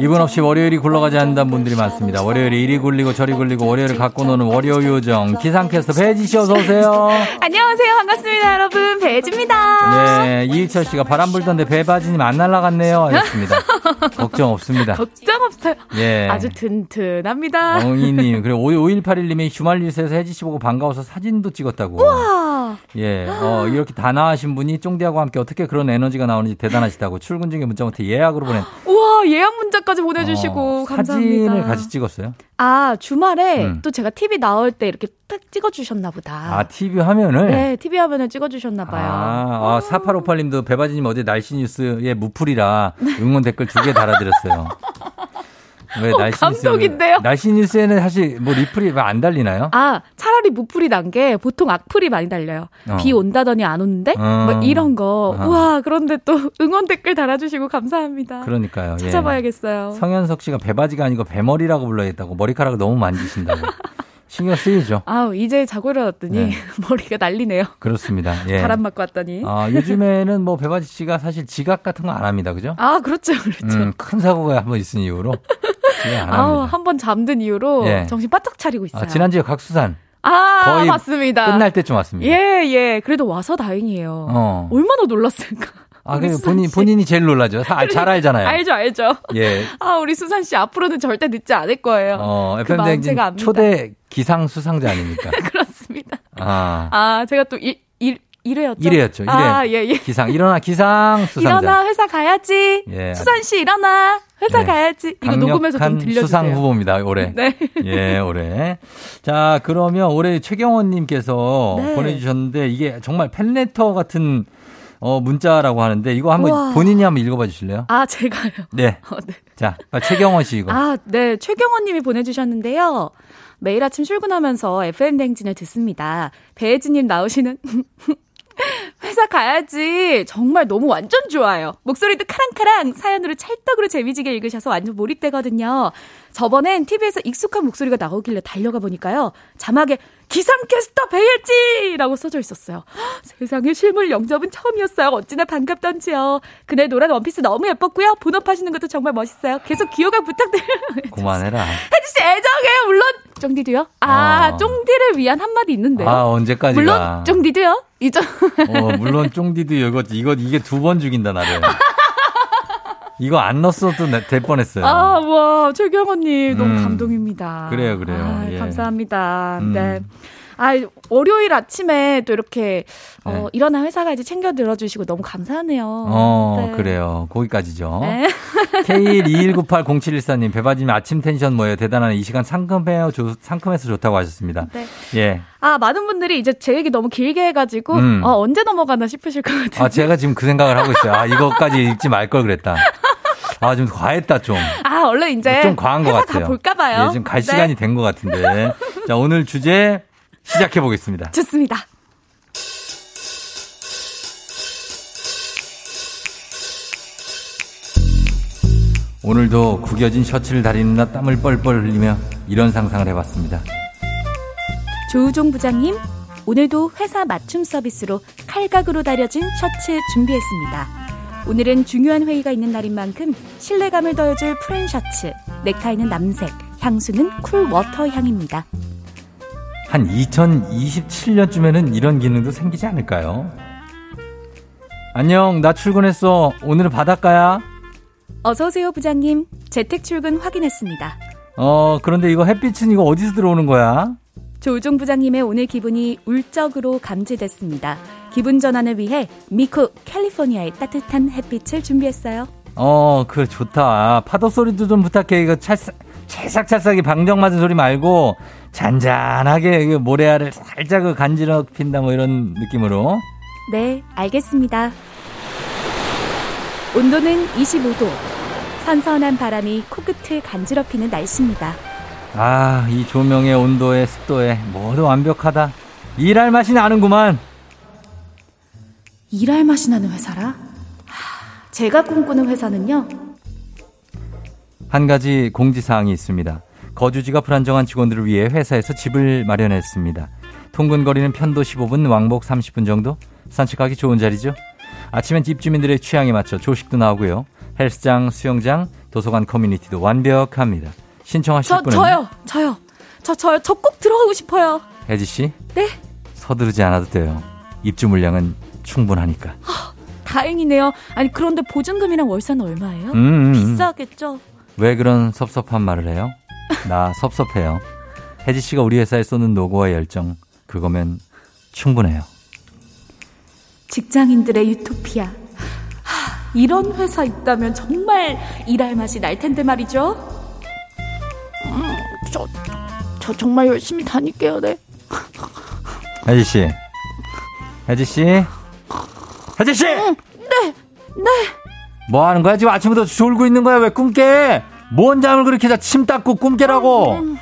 [SPEAKER 1] 이분 없이 월요일이 굴러가지 않는다는 분들이 많습니다. 월요일이 이리 굴리고 저리 굴리고 월요일을 갖고 노는 월요 요정 기상캐스터 배지 씨 어서 오세요.
[SPEAKER 10] 안녕하세요. 반갑습니다, 여러분. 배지입니다.
[SPEAKER 1] 네, 이희철 씨가 바람 불던데 배 바지님 안 날아갔네요. 하셨습니다. 걱정 없습니다.
[SPEAKER 10] 걱정 없어요.
[SPEAKER 1] 예.
[SPEAKER 10] 아주 튼튼합니다.
[SPEAKER 1] 엉이님 그리고 5181님이 휴말리스에서 혜지 씨 보고 반가워서 사진도 찍었다고.
[SPEAKER 10] 우와.
[SPEAKER 1] 예, 어, 이렇게 단아하신 분이 쫑디하고 함께 어떻게 그런 에너지가 나오는지 대단하시다고 출근 중에 문자 못해 예약으로 보낸
[SPEAKER 10] 우와, 예약 문자까지 보내주시고
[SPEAKER 1] 어,
[SPEAKER 10] 감사합니다.
[SPEAKER 1] 사진을 같이 찍었어요.
[SPEAKER 10] 아, 주말에
[SPEAKER 1] 음.
[SPEAKER 10] 또 제가 TV 나올 때 이렇게 딱 찍어주셨나 보다.
[SPEAKER 1] 아, TV 화면을?
[SPEAKER 10] 네, TV 화면을 찍어주셨나 봐요.
[SPEAKER 1] 아, 아 4858님도 배바지님 어제 날씨 뉴스에 무풀이라 응원 댓글 두개 달아드렸어요. 왜
[SPEAKER 10] 어,
[SPEAKER 1] 날씨
[SPEAKER 10] 감동인데요?
[SPEAKER 1] 뉴스 날씨 뉴스에는 사실 뭐 리플이 왜안 달리나요?
[SPEAKER 10] 아, 차라리 무풀이 난 게 보통 악플이 많이 달려요.
[SPEAKER 1] 어.
[SPEAKER 10] 비 온다더니 안 오는데?
[SPEAKER 1] 어.
[SPEAKER 10] 뭐 이런 거.
[SPEAKER 1] 어.
[SPEAKER 10] 우와, 그런데 또 응원 댓글 달아주시고 감사합니다.
[SPEAKER 1] 그러니까요. 예.
[SPEAKER 10] 찾아봐야겠어요.
[SPEAKER 1] 성현석 씨가 배바지가 아니고 배머리라고 불러야겠다고 머리카락을 너무 만지신다고 신경 쓰이죠.
[SPEAKER 10] 아우, 이제 자고 일어났더니
[SPEAKER 1] 네.
[SPEAKER 10] 머리가 난리네요.
[SPEAKER 1] 그렇습니다. 예.
[SPEAKER 10] 바람 맞고 왔더니.
[SPEAKER 1] 아, 요즘에는 뭐 배바지 씨가 사실 지각 같은 거 안 합니다. 그죠?
[SPEAKER 10] 아, 그렇죠, 그렇죠.
[SPEAKER 1] 음, 큰 사고가 한번 있은 이후로 지각 안
[SPEAKER 10] 아우,
[SPEAKER 1] 합니다.
[SPEAKER 10] 한번 잠든 이후로
[SPEAKER 1] 예.
[SPEAKER 10] 정신 바짝 차리고 있어요.
[SPEAKER 1] 아, 지난주에 각수산
[SPEAKER 10] 아,
[SPEAKER 1] 거의
[SPEAKER 10] 맞습니다.
[SPEAKER 1] 끝날 때쯤 왔습니다.
[SPEAKER 10] 예, 예. 그래도 와서 다행이에요.
[SPEAKER 1] 어.
[SPEAKER 10] 얼마나 놀랐을까.
[SPEAKER 1] 아, 그 본인
[SPEAKER 10] 씨.
[SPEAKER 1] 본인이 제일 놀라죠. 다, 잘 알잖아요.
[SPEAKER 10] 알죠, 알죠.
[SPEAKER 1] 예.
[SPEAKER 10] 아, 우리 수산 씨 앞으로는 절대 늦지 않을 거예요.
[SPEAKER 1] 어,
[SPEAKER 10] 그
[SPEAKER 1] FM
[SPEAKER 10] 마음
[SPEAKER 1] 대행진
[SPEAKER 10] 제가 압니다.
[SPEAKER 1] 초대 기상 수상자 아닙니까?
[SPEAKER 10] 그렇습니다.
[SPEAKER 1] 아.
[SPEAKER 10] 아, 제가 또 일, 일, 1회였죠?
[SPEAKER 1] 1회였죠. 1회.
[SPEAKER 10] 아, 예, 예.
[SPEAKER 1] 기상. 일어나, 기상. 수상자.
[SPEAKER 10] 일어나, 회사 가야지.
[SPEAKER 1] 예.
[SPEAKER 10] 수산 씨, 일어나. 회사
[SPEAKER 1] 네.
[SPEAKER 10] 가야지. 이거 녹음해서 좀 들려주세요.
[SPEAKER 1] 수상 후보입니다, 올해.
[SPEAKER 10] 네.
[SPEAKER 1] 예, 올해. 자, 그러면 올해 최경원 님께서
[SPEAKER 10] 네.
[SPEAKER 1] 보내 주셨는데 이게 정말 팬레터 같은 어, 문자라고 하는데 이거 한번
[SPEAKER 10] 우와.
[SPEAKER 1] 본인이 한번 읽어봐 주실래요?
[SPEAKER 10] 아, 제가요.
[SPEAKER 1] 네.
[SPEAKER 10] 어, 네.
[SPEAKER 1] 자, 최경원 씨 이거.
[SPEAKER 10] 아, 네. 최경원 님이 보내주셨는데요. 매일 아침 출근하면서 FM댕진을 듣습니다. 배혜진님 나오시는 회사 가야지. 정말 너무 완전 좋아요. 목소리도 카랑카랑 사연으로 찰떡으로 재미지게 읽으셔서 완전 몰입되거든요. 저번엔 TV에서 익숙한 목소리가 나오길래 달려가 보니까요. 자막에 기상캐스터 배일지라고 써져 있었어요. 헉, 세상에 실물 영접은 처음이었어요. 어찌나 반갑던지요. 그네 노란 원피스 너무 예뻤고요. 본업하시는 것도 정말 멋있어요. 계속 기호가 부탁드려요.
[SPEAKER 1] 그만해라.
[SPEAKER 10] 혜지씨 애정해요. 물론 쫑디도요. 아,
[SPEAKER 1] 어.
[SPEAKER 10] 쫑디를 위한 한마디 있는데요.
[SPEAKER 1] 아, 언제까지가.
[SPEAKER 10] 물론 쫑디도요. 이죠.
[SPEAKER 1] 어, 물론 쫑디도 이거, 이거, 이게 두 번 죽인다, 나를. 이거 안 넣었어도 내- 될 뻔했어요.
[SPEAKER 10] 아, 와, 최경원님 너무
[SPEAKER 1] 음.
[SPEAKER 10] 감동입니다.
[SPEAKER 1] 그래요, 그래요.
[SPEAKER 10] 아,
[SPEAKER 1] 예.
[SPEAKER 10] 감사합니다.
[SPEAKER 1] 음.
[SPEAKER 10] 네. 아, 월요일 아침에 또 이렇게 어,
[SPEAKER 1] 네.
[SPEAKER 10] 일어나 회사 가야지 챙겨 들어주시고 너무 감사하네요.
[SPEAKER 1] 어,
[SPEAKER 10] 네.
[SPEAKER 1] 그래요. 거기까지죠.
[SPEAKER 10] 네.
[SPEAKER 1] K121980714님, 배바님 아침 텐션 뭐예요? 대단하네. 이 시간 상큼해요. 조- 상큼해서 좋다고 하셨습니다.
[SPEAKER 10] 네.
[SPEAKER 1] 예.
[SPEAKER 10] 아, 많은 분들이 이제 제 얘기 너무 길게 해가지고,
[SPEAKER 1] 음.
[SPEAKER 10] 어, 언제 넘어가나 싶으실 것 같아요.
[SPEAKER 1] 아, 제가 지금 그 생각을 하고 있어요. 아, 이거까지 읽지 말 걸 그랬다. 아, 좀 과했다, 좀.
[SPEAKER 10] 아, 얼른 이제.
[SPEAKER 1] 좀 과한 것 같아요.
[SPEAKER 10] 가볼까봐요.
[SPEAKER 1] 예, 지금 갈
[SPEAKER 10] 네.
[SPEAKER 1] 시간이 된 것 같은데. 자, 오늘 주제 시작해 보겠습니다.
[SPEAKER 10] 좋습니다.
[SPEAKER 1] 오늘도 구겨진 셔츠를 다리는 나 땀을 뻘뻘 흘리며 이런 상상을 해봤습니다.
[SPEAKER 10] 조우종 부장님, 오늘도 회사 맞춤 서비스로 칼각으로 다려진 셔츠 준비했습니다. 오늘은 중요한 회의가 있는 날인 만큼 신뢰감을 더해줄 푸른 셔츠, 넥타이는 남색, 향수는 쿨 워터 향입니다.
[SPEAKER 1] 한 2027년쯤에는 이런 기능도 생기지 않을까요? 안녕, 나 출근했어. 오늘은 바닷가야?
[SPEAKER 10] 어서오세요, 부장님. 재택 출근 확인했습니다.
[SPEAKER 1] 어, 그런데 이거 햇빛은 이거 어디서 들어오는 거야?
[SPEAKER 10] 조우종 부장님의 오늘 기분이 울적으로 감지됐습니다. 기분 전환을 위해 미코 캘리포니아의 따뜻한 햇빛을 준비했어요.
[SPEAKER 1] 어, 그래, 좋다. 파도 소리도 좀 부탁해. 이거 찰 싹, 찰싹찰싹이 방정 맞은 소리 말고, 잔잔하게 모래알을 살짝 그 간지럽힌다, 뭐 이런 느낌으로.
[SPEAKER 10] 네, 알겠습니다. 온도는 25도. 선선한 바람이 코끝을 간지럽히는 날씨입니다.
[SPEAKER 1] 아, 이 조명의 온도에 습도에 모두 완벽하다. 일할 맛이 나는구만.
[SPEAKER 10] 일할 맛이 나는 회사라? 하, 제가 꿈꾸는 회사는요.
[SPEAKER 1] 한 가지 공지사항이 있습니다. 거주지가 불안정한 직원들을 위해 회사에서 집을 마련했습니다. 통근거리는 편도 15분, 왕복 30분 정도? 산책하기 좋은 자리죠? 아침엔 집주민들의 취향에 맞춰 조식도 나오고요. 헬스장, 수영장, 도서관 커뮤니티도 완벽합니다. 신청하실
[SPEAKER 10] 저,
[SPEAKER 1] 분은
[SPEAKER 10] 저요, 저요. 저, 저요. 저 꼭 들어가고 싶어요.
[SPEAKER 1] 혜지 씨
[SPEAKER 10] 네,
[SPEAKER 1] 서두르지 않아도 돼요. 입주 물량은 충분하니까.
[SPEAKER 10] 다행이네요. 아니, 그런데 보증금이랑 월세는 얼마예요?
[SPEAKER 1] 음, 음, 음.
[SPEAKER 10] 비싸겠죠?
[SPEAKER 1] 왜 그런 섭섭한 말을 해요? 나 섭섭해요. 혜지 씨가 우리 회사에 쏘는 노고와 열정 그거면 충분해요.
[SPEAKER 10] 직장인들의 유토피아. 하, 이런 회사 있다면 정말 일할 맛이 날 텐데 말이죠. 음, 저, 저 정말 열심히 다닐게요, 네.
[SPEAKER 1] 혜지 씨, 혜지 씨, 혜지 씨,
[SPEAKER 10] 네, 네.
[SPEAKER 1] 뭐 하는 거야 지금 아침부터 졸고 있는 거야 왜 꿈 깨? 뭔 잠을 그렇게 자 침 닦고 꿈 깨라고?
[SPEAKER 10] 음,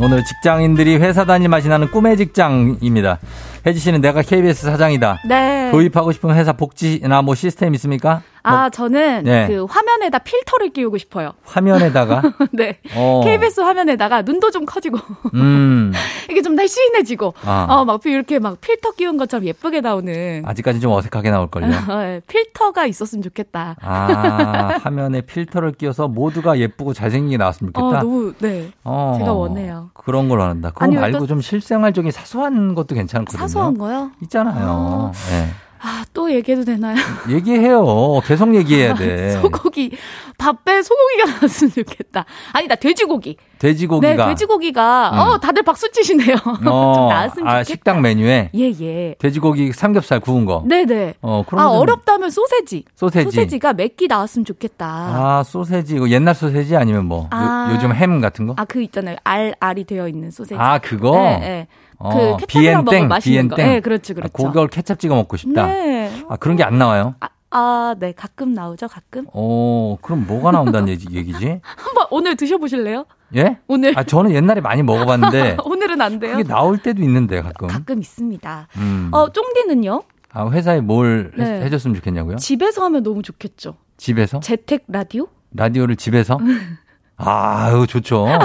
[SPEAKER 1] 오늘 직장인들이 회사 다닐 맛이 나는 꿈의 직장입니다. 혜지 씨는 내가 KBS 사장이다.
[SPEAKER 10] 네.
[SPEAKER 1] 도입하고 싶은 회사 복지나 뭐 시스템 있습니까?
[SPEAKER 10] 아, 저는
[SPEAKER 1] 네.
[SPEAKER 10] 그 화면에다 필터를 끼우고 싶어요.
[SPEAKER 1] 화면에다가
[SPEAKER 10] 네.
[SPEAKER 1] 어.
[SPEAKER 10] KBS 화면에다가 눈도 좀 커지고
[SPEAKER 1] 음
[SPEAKER 10] 이게 좀 날씬해지고
[SPEAKER 1] 아.
[SPEAKER 10] 어, 막 이렇게 막 필터 끼운 것처럼 예쁘게 나오는
[SPEAKER 1] 아직까지 좀 어색하게 나올걸요.
[SPEAKER 10] 어, 필터가 있었으면 좋겠다.
[SPEAKER 1] 아, 화면에 필터를 끼워서 모두가 예쁘고 잘생기게 나왔으면
[SPEAKER 10] 어,
[SPEAKER 1] 좋겠다.
[SPEAKER 10] 너무 네.
[SPEAKER 1] 어,
[SPEAKER 10] 제가 원해요.
[SPEAKER 1] 그런 걸 원한다. 그거
[SPEAKER 10] 아니요,
[SPEAKER 1] 말고
[SPEAKER 10] 또-
[SPEAKER 1] 좀 실생활적인 사소한 것도 괜찮거든요.
[SPEAKER 10] 사소한 거요?
[SPEAKER 1] 있잖아요. 네.
[SPEAKER 10] 아, 또 얘기해도 되나요?
[SPEAKER 1] 얘기해요. 계속 얘기해야 돼.
[SPEAKER 10] 소고기 밥에 소고기가 나왔으면 좋겠다. 아니다 돼지고기.
[SPEAKER 1] 돼지고기가.
[SPEAKER 10] 네, 돼지고기가
[SPEAKER 1] 음.
[SPEAKER 10] 어 다들 박수 치시네요.
[SPEAKER 1] 어,
[SPEAKER 10] 좀 나왔으면
[SPEAKER 1] 아,
[SPEAKER 10] 좋겠다.
[SPEAKER 1] 식당 메뉴에
[SPEAKER 10] 예 예.
[SPEAKER 1] 돼지고기 삼겹살 구운 거.
[SPEAKER 10] 네네.
[SPEAKER 1] 어, 그런
[SPEAKER 10] 아 어렵다면 소세지.
[SPEAKER 1] 소세지.
[SPEAKER 10] 가 맵기 나왔으면 좋겠다.
[SPEAKER 1] 아, 소세지. 이거 옛날 소세지 아니면 뭐? 요-
[SPEAKER 10] 아.
[SPEAKER 1] 요 즘 햄 같은 거?
[SPEAKER 10] 아 그 있잖아요. 알 알이 되어 있는 소세지.
[SPEAKER 1] 아, 그거?
[SPEAKER 10] 네, 네.
[SPEAKER 1] 어,
[SPEAKER 10] 그 케찹이랑
[SPEAKER 1] 비엔땡,
[SPEAKER 10] 맛있는 거. 네, 그렇죠, 그렇죠.
[SPEAKER 1] 아, 그걸 케찹 찍어 먹고 싶다.
[SPEAKER 10] 네.
[SPEAKER 1] 아, 그런 게 안 나와요?
[SPEAKER 10] 아, 네, 가끔 나오죠, 가끔.
[SPEAKER 1] 어, 그럼 뭐가 나온다는 얘기, 얘기지?
[SPEAKER 10] 한번 오늘 드셔보실래요?
[SPEAKER 1] 예?
[SPEAKER 10] 오늘.
[SPEAKER 1] 아, 저는 옛날에 많이 먹어봤는데.
[SPEAKER 10] 오늘은 안 돼요.
[SPEAKER 1] 그게 나올 때도 있는데, 가끔.
[SPEAKER 10] 가끔 있습니다.
[SPEAKER 1] 음.
[SPEAKER 10] 어, 쫑디는요?
[SPEAKER 1] 아, 회사에 뭘 해-
[SPEAKER 10] 네.
[SPEAKER 1] 해 줬으면 좋겠냐고요?
[SPEAKER 10] 집에서 하면 너무 좋겠죠.
[SPEAKER 1] 집에서?
[SPEAKER 10] 재택 라디오?
[SPEAKER 1] 라디오를 집에서? 아유, 좋죠. 왜?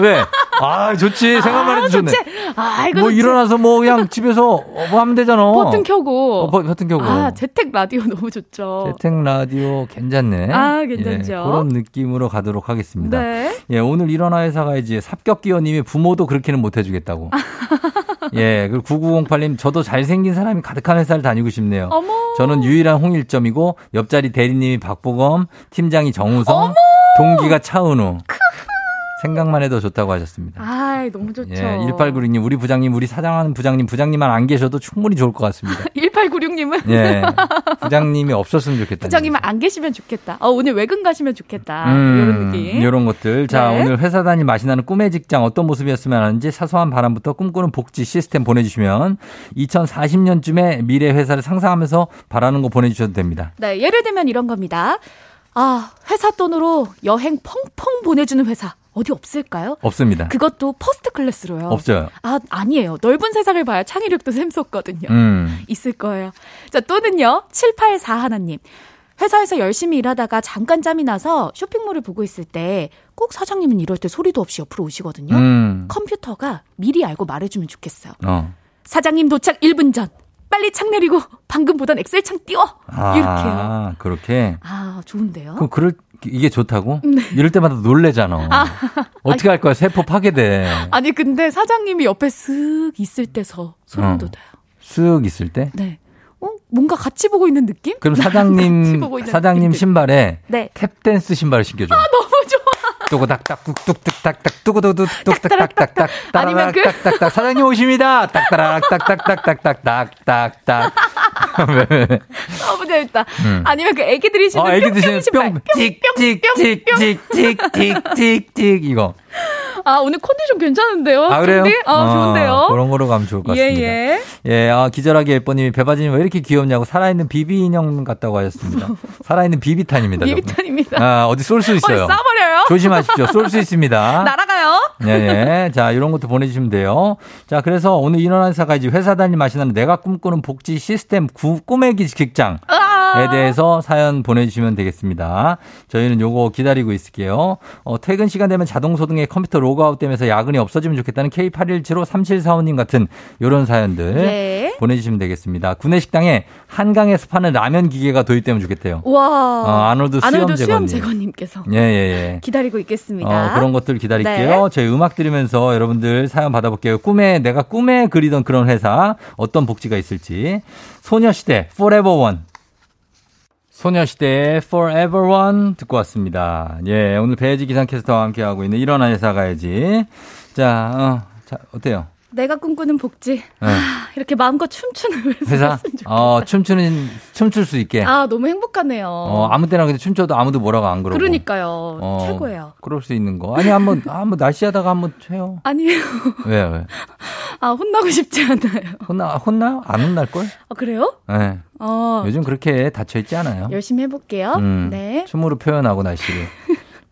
[SPEAKER 1] 왜? 아, 좋지. 생각만 해도 좋네.
[SPEAKER 10] 아, 이거
[SPEAKER 1] 뭐 일어나서 뭐 그냥 집에서 어, 뭐 하면 되잖아.
[SPEAKER 10] 버튼 켜고.
[SPEAKER 1] 어, 버- 버튼 켜고.
[SPEAKER 10] 아, 재택 라디오 너무 좋죠.
[SPEAKER 1] 재택 라디오 괜찮네.
[SPEAKER 10] 아, 괜찮죠.
[SPEAKER 1] 예, 그런 느낌으로 가도록 하겠습니다.
[SPEAKER 10] 네.
[SPEAKER 1] 예, 오늘 일어나 회사 가야지 삽격기어님이 부모도 그렇게는 못 해주겠다고. 예, 그리고 9908님 저도 잘생긴 사람이 가득한 회사를 다니고 싶네요.
[SPEAKER 10] 어머.
[SPEAKER 1] 저는 유일한 홍일점이고 옆자리 대리님이 박보검, 팀장이 정우성, 동기가 차은우. 생각만 해도 좋다고 하셨습니다.
[SPEAKER 10] 아, 너무 좋죠.
[SPEAKER 1] 예, 1896님, 우리 부장님, 우리 사장하는 부장님, 부장님만 안 계셔도 충분히 좋을 것 같습니다.
[SPEAKER 10] 1896님은
[SPEAKER 1] 예, 부장님이 없었으면 좋겠다.
[SPEAKER 10] 부장님은 안 계시면 좋겠다. 어, 오늘 외근 가시면 좋겠다.
[SPEAKER 1] 음,
[SPEAKER 10] 이런 느낌.
[SPEAKER 1] 이런 것들. 자,
[SPEAKER 10] 네.
[SPEAKER 1] 오늘 회사 다니 맛이 나는 꿈의 직장 어떤 모습이었으면 하는지 사소한 바람부터 꿈꾸는 복지 시스템 보내주시면 2040년쯤에 미래 회사를 상상하면서 바라는 거 보내주셔도 됩니다.
[SPEAKER 10] 네, 예를 들면 이런 겁니다. 아, 회사 돈으로 여행 펑펑 보내주는 회사 어디 없을까요?
[SPEAKER 1] 없습니다.
[SPEAKER 10] 그것도 first class로요.
[SPEAKER 1] 없어요.
[SPEAKER 10] 아, 아니에요. 넓은 세상을 봐야 창의력도 샘솟거든요.
[SPEAKER 1] 음.
[SPEAKER 10] 있을 거예요. 자, 또는요. 784 하나님. 회사에서 열심히 일하다가 잠깐 짬이 나서 쇼핑몰을 보고 있을 때 꼭 사장님은 이럴 때 소리도 없이 옆으로 오시거든요.
[SPEAKER 1] 음.
[SPEAKER 10] 컴퓨터가 미리 알고 말해주면 좋겠어요.
[SPEAKER 1] 어.
[SPEAKER 10] 사장님 도착 1분 전. 빨리 창 내리고 방금 보던 엑셀 창 띄워.
[SPEAKER 1] 아,
[SPEAKER 10] 이렇게요.
[SPEAKER 1] 그렇게.
[SPEAKER 10] 아, 좋은데요?
[SPEAKER 1] 그럴 이게 좋다고?
[SPEAKER 10] 네.
[SPEAKER 1] 이럴 때마다 놀래잖아. 아, 어떻게 아니, 할 거야? 세포 파괴돼.
[SPEAKER 10] 아니 근데 사장님이 옆에 쓱 있을 때서 소름
[SPEAKER 1] 어.
[SPEAKER 10] 돋아요.
[SPEAKER 1] 쓱 있을 때?
[SPEAKER 10] 네. 어? 뭔가 같이 보고 있는 느낌?
[SPEAKER 1] 그럼 사장님 사장님 신발에
[SPEAKER 10] 네.
[SPEAKER 1] 탭댄스 신발을 신겨줘.
[SPEAKER 10] 아 너무 좋아.
[SPEAKER 1] 뚜고닥닥 뚝뚝뚝딱딱 뚜고도둑뚝딱딱딱딱
[SPEAKER 10] 아니면 그
[SPEAKER 1] 딱딱딱 사장님 오십니다. 딱따락딱딱딱딱딱딱딱
[SPEAKER 10] 너무 재밌다.
[SPEAKER 1] 음.
[SPEAKER 10] 아니면 그 애기 들이 신는
[SPEAKER 1] 어, 애기들
[SPEAKER 10] 뿅뿅 신발.
[SPEAKER 1] 뿅 찍찍찍찍찍찍찍찍 이거.
[SPEAKER 10] 아, 오늘 컨디션 괜찮은데요?
[SPEAKER 1] 아 그래요?
[SPEAKER 10] 아,
[SPEAKER 1] 어,
[SPEAKER 10] 좋은데요?
[SPEAKER 1] 그런 거로 가면 좋을 것
[SPEAKER 10] 예,
[SPEAKER 1] 같습니다.
[SPEAKER 10] 예.
[SPEAKER 1] 예, 아, 기절하게 예뻐님이 배바지님 왜 이렇게 귀엽냐고 살아있는 비비 인형 같다고 하셨습니다. 살아있는 비비탄입니다.
[SPEAKER 10] 비비탄입니다.
[SPEAKER 1] 아, 어디 쏠 수 있어요.
[SPEAKER 10] 어디 쏴버려요?
[SPEAKER 1] 조심하십시오. 쏠 수 있습니다.
[SPEAKER 10] 날아가요?
[SPEAKER 1] 네, 네. 자, 이런 것도 보내주시면 돼요. 자, 그래서 오늘 일어난 사가 이제 회사 다니 마시는 내가 꿈꾸는 복지 시스템 구, 꿈의 기- 직장에
[SPEAKER 10] 아.
[SPEAKER 1] 대해서 사연 보내주시면 되겠습니다. 저희는 요거 기다리고 있을게요. 어, 퇴근 시간 되면 자동 소등의 컴퓨터 로그아웃 되면서 야근이 없어지면 좋겠다는 K81753745님 같은 요런 사연들
[SPEAKER 10] 네.
[SPEAKER 1] 보내주시면 되겠습니다. 구내식당에 한강에서 파는 라면 기계가 도입되면 좋겠대요.
[SPEAKER 10] 와.
[SPEAKER 1] 어, 아놀드 수염 제거님.
[SPEAKER 10] 제거님께서
[SPEAKER 1] 예, 예, 예.
[SPEAKER 10] 기다리고 있겠습니다.
[SPEAKER 1] 어, 그런 것들 기다릴게요.
[SPEAKER 10] 네.
[SPEAKER 1] 저희 음악 들으면서 여러분들 사연 받아볼게요. 꿈에, 내가 꿈에 그리던 그런 회사, 어떤 복지가 있을지. 소녀시대, Forever One. 소녀시대의 Forever One 듣고 왔습니다. 예, 오늘 배지 기상캐스터와 함께하고 있는 일어나 회사 가야지. 자, 어, 자, 어때요?
[SPEAKER 10] 내가 꿈꾸는 복지.
[SPEAKER 1] 네.
[SPEAKER 10] 아, 이렇게 마음껏 춤추는 회사.
[SPEAKER 1] 회사? 어, 춤추는, 춤출 수 있게.
[SPEAKER 10] 아, 너무 행복하네요.
[SPEAKER 1] 어, 아무 때나 근데 춤춰도 아무도 뭐라고 안 그러고.
[SPEAKER 10] 그러니까요.
[SPEAKER 1] 어,
[SPEAKER 10] 최고예요.
[SPEAKER 1] 그럴 수 있는 거. 아니, 한번, 한번 날씨하다가 한번 해요.
[SPEAKER 10] 아니에요.
[SPEAKER 1] 왜, 왜?
[SPEAKER 10] 아, 혼나고 싶지 않아요.
[SPEAKER 1] 혼나, 혼나요? 안 혼날 걸?
[SPEAKER 10] 아, 그래요?
[SPEAKER 1] 네.
[SPEAKER 10] 어,
[SPEAKER 1] 요즘 그렇게 닫혀 있지 않아요.
[SPEAKER 10] 열심히 해볼게요.
[SPEAKER 1] 음,
[SPEAKER 10] 네.
[SPEAKER 1] 춤으로 표현하고 날씨를.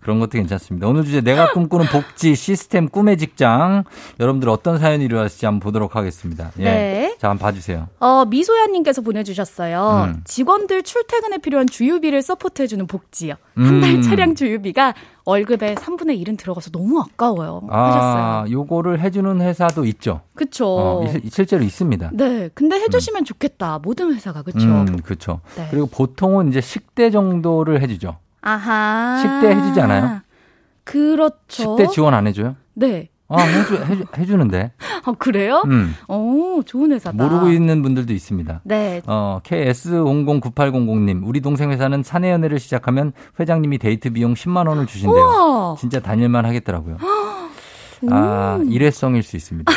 [SPEAKER 1] 그런 것도 괜찮습니다. 오늘 주제 내가 꿈꾸는 복지 시스템 꿈의 직장. 여러분들 어떤 사연이 일어났을지 한번 보도록 하겠습니다. 예.
[SPEAKER 10] 네.
[SPEAKER 1] 자, 한번 봐주세요.
[SPEAKER 10] 어, 미소야님께서 보내주셨어요.
[SPEAKER 1] 음.
[SPEAKER 10] 직원들 출퇴근에 필요한 주유비를 서포트해주는 복지요. 한달
[SPEAKER 1] 음.
[SPEAKER 10] 차량 주유비가 월급의 3분의 1은 들어가서 너무 아까워요. 하셨어요.
[SPEAKER 1] 아, 요거를 해주는 회사도 있죠.
[SPEAKER 10] 그쵸.
[SPEAKER 1] 어, 이- 실제로 있습니다.
[SPEAKER 10] 네. 근데 해주시면 좋겠다. 모든 회사가. 그쵸.
[SPEAKER 1] 음, 그렇죠.
[SPEAKER 10] 네.
[SPEAKER 1] 그리고 보통은 이제 식대 정도를 해주죠.
[SPEAKER 10] 아하.
[SPEAKER 1] 식대 해주지 않아요?
[SPEAKER 10] 그렇죠.
[SPEAKER 1] 식대 지원 안 해줘요?
[SPEAKER 10] 네.
[SPEAKER 1] 아, 해주, 해주, 해주는데.
[SPEAKER 10] 아, 그래요?
[SPEAKER 1] 음.
[SPEAKER 10] 오, 좋은 회사다.
[SPEAKER 1] 모르고 있는 분들도 있습니다.
[SPEAKER 10] 네.
[SPEAKER 1] 어, KS009800님. 우리 동생 회사는 사내 연애를 시작하면 회장님이 데이트 비용 10만 원을 주신대요.
[SPEAKER 10] 우와.
[SPEAKER 1] 진짜 다닐만 하겠더라고요. 아, 일회성일 수 있습니다.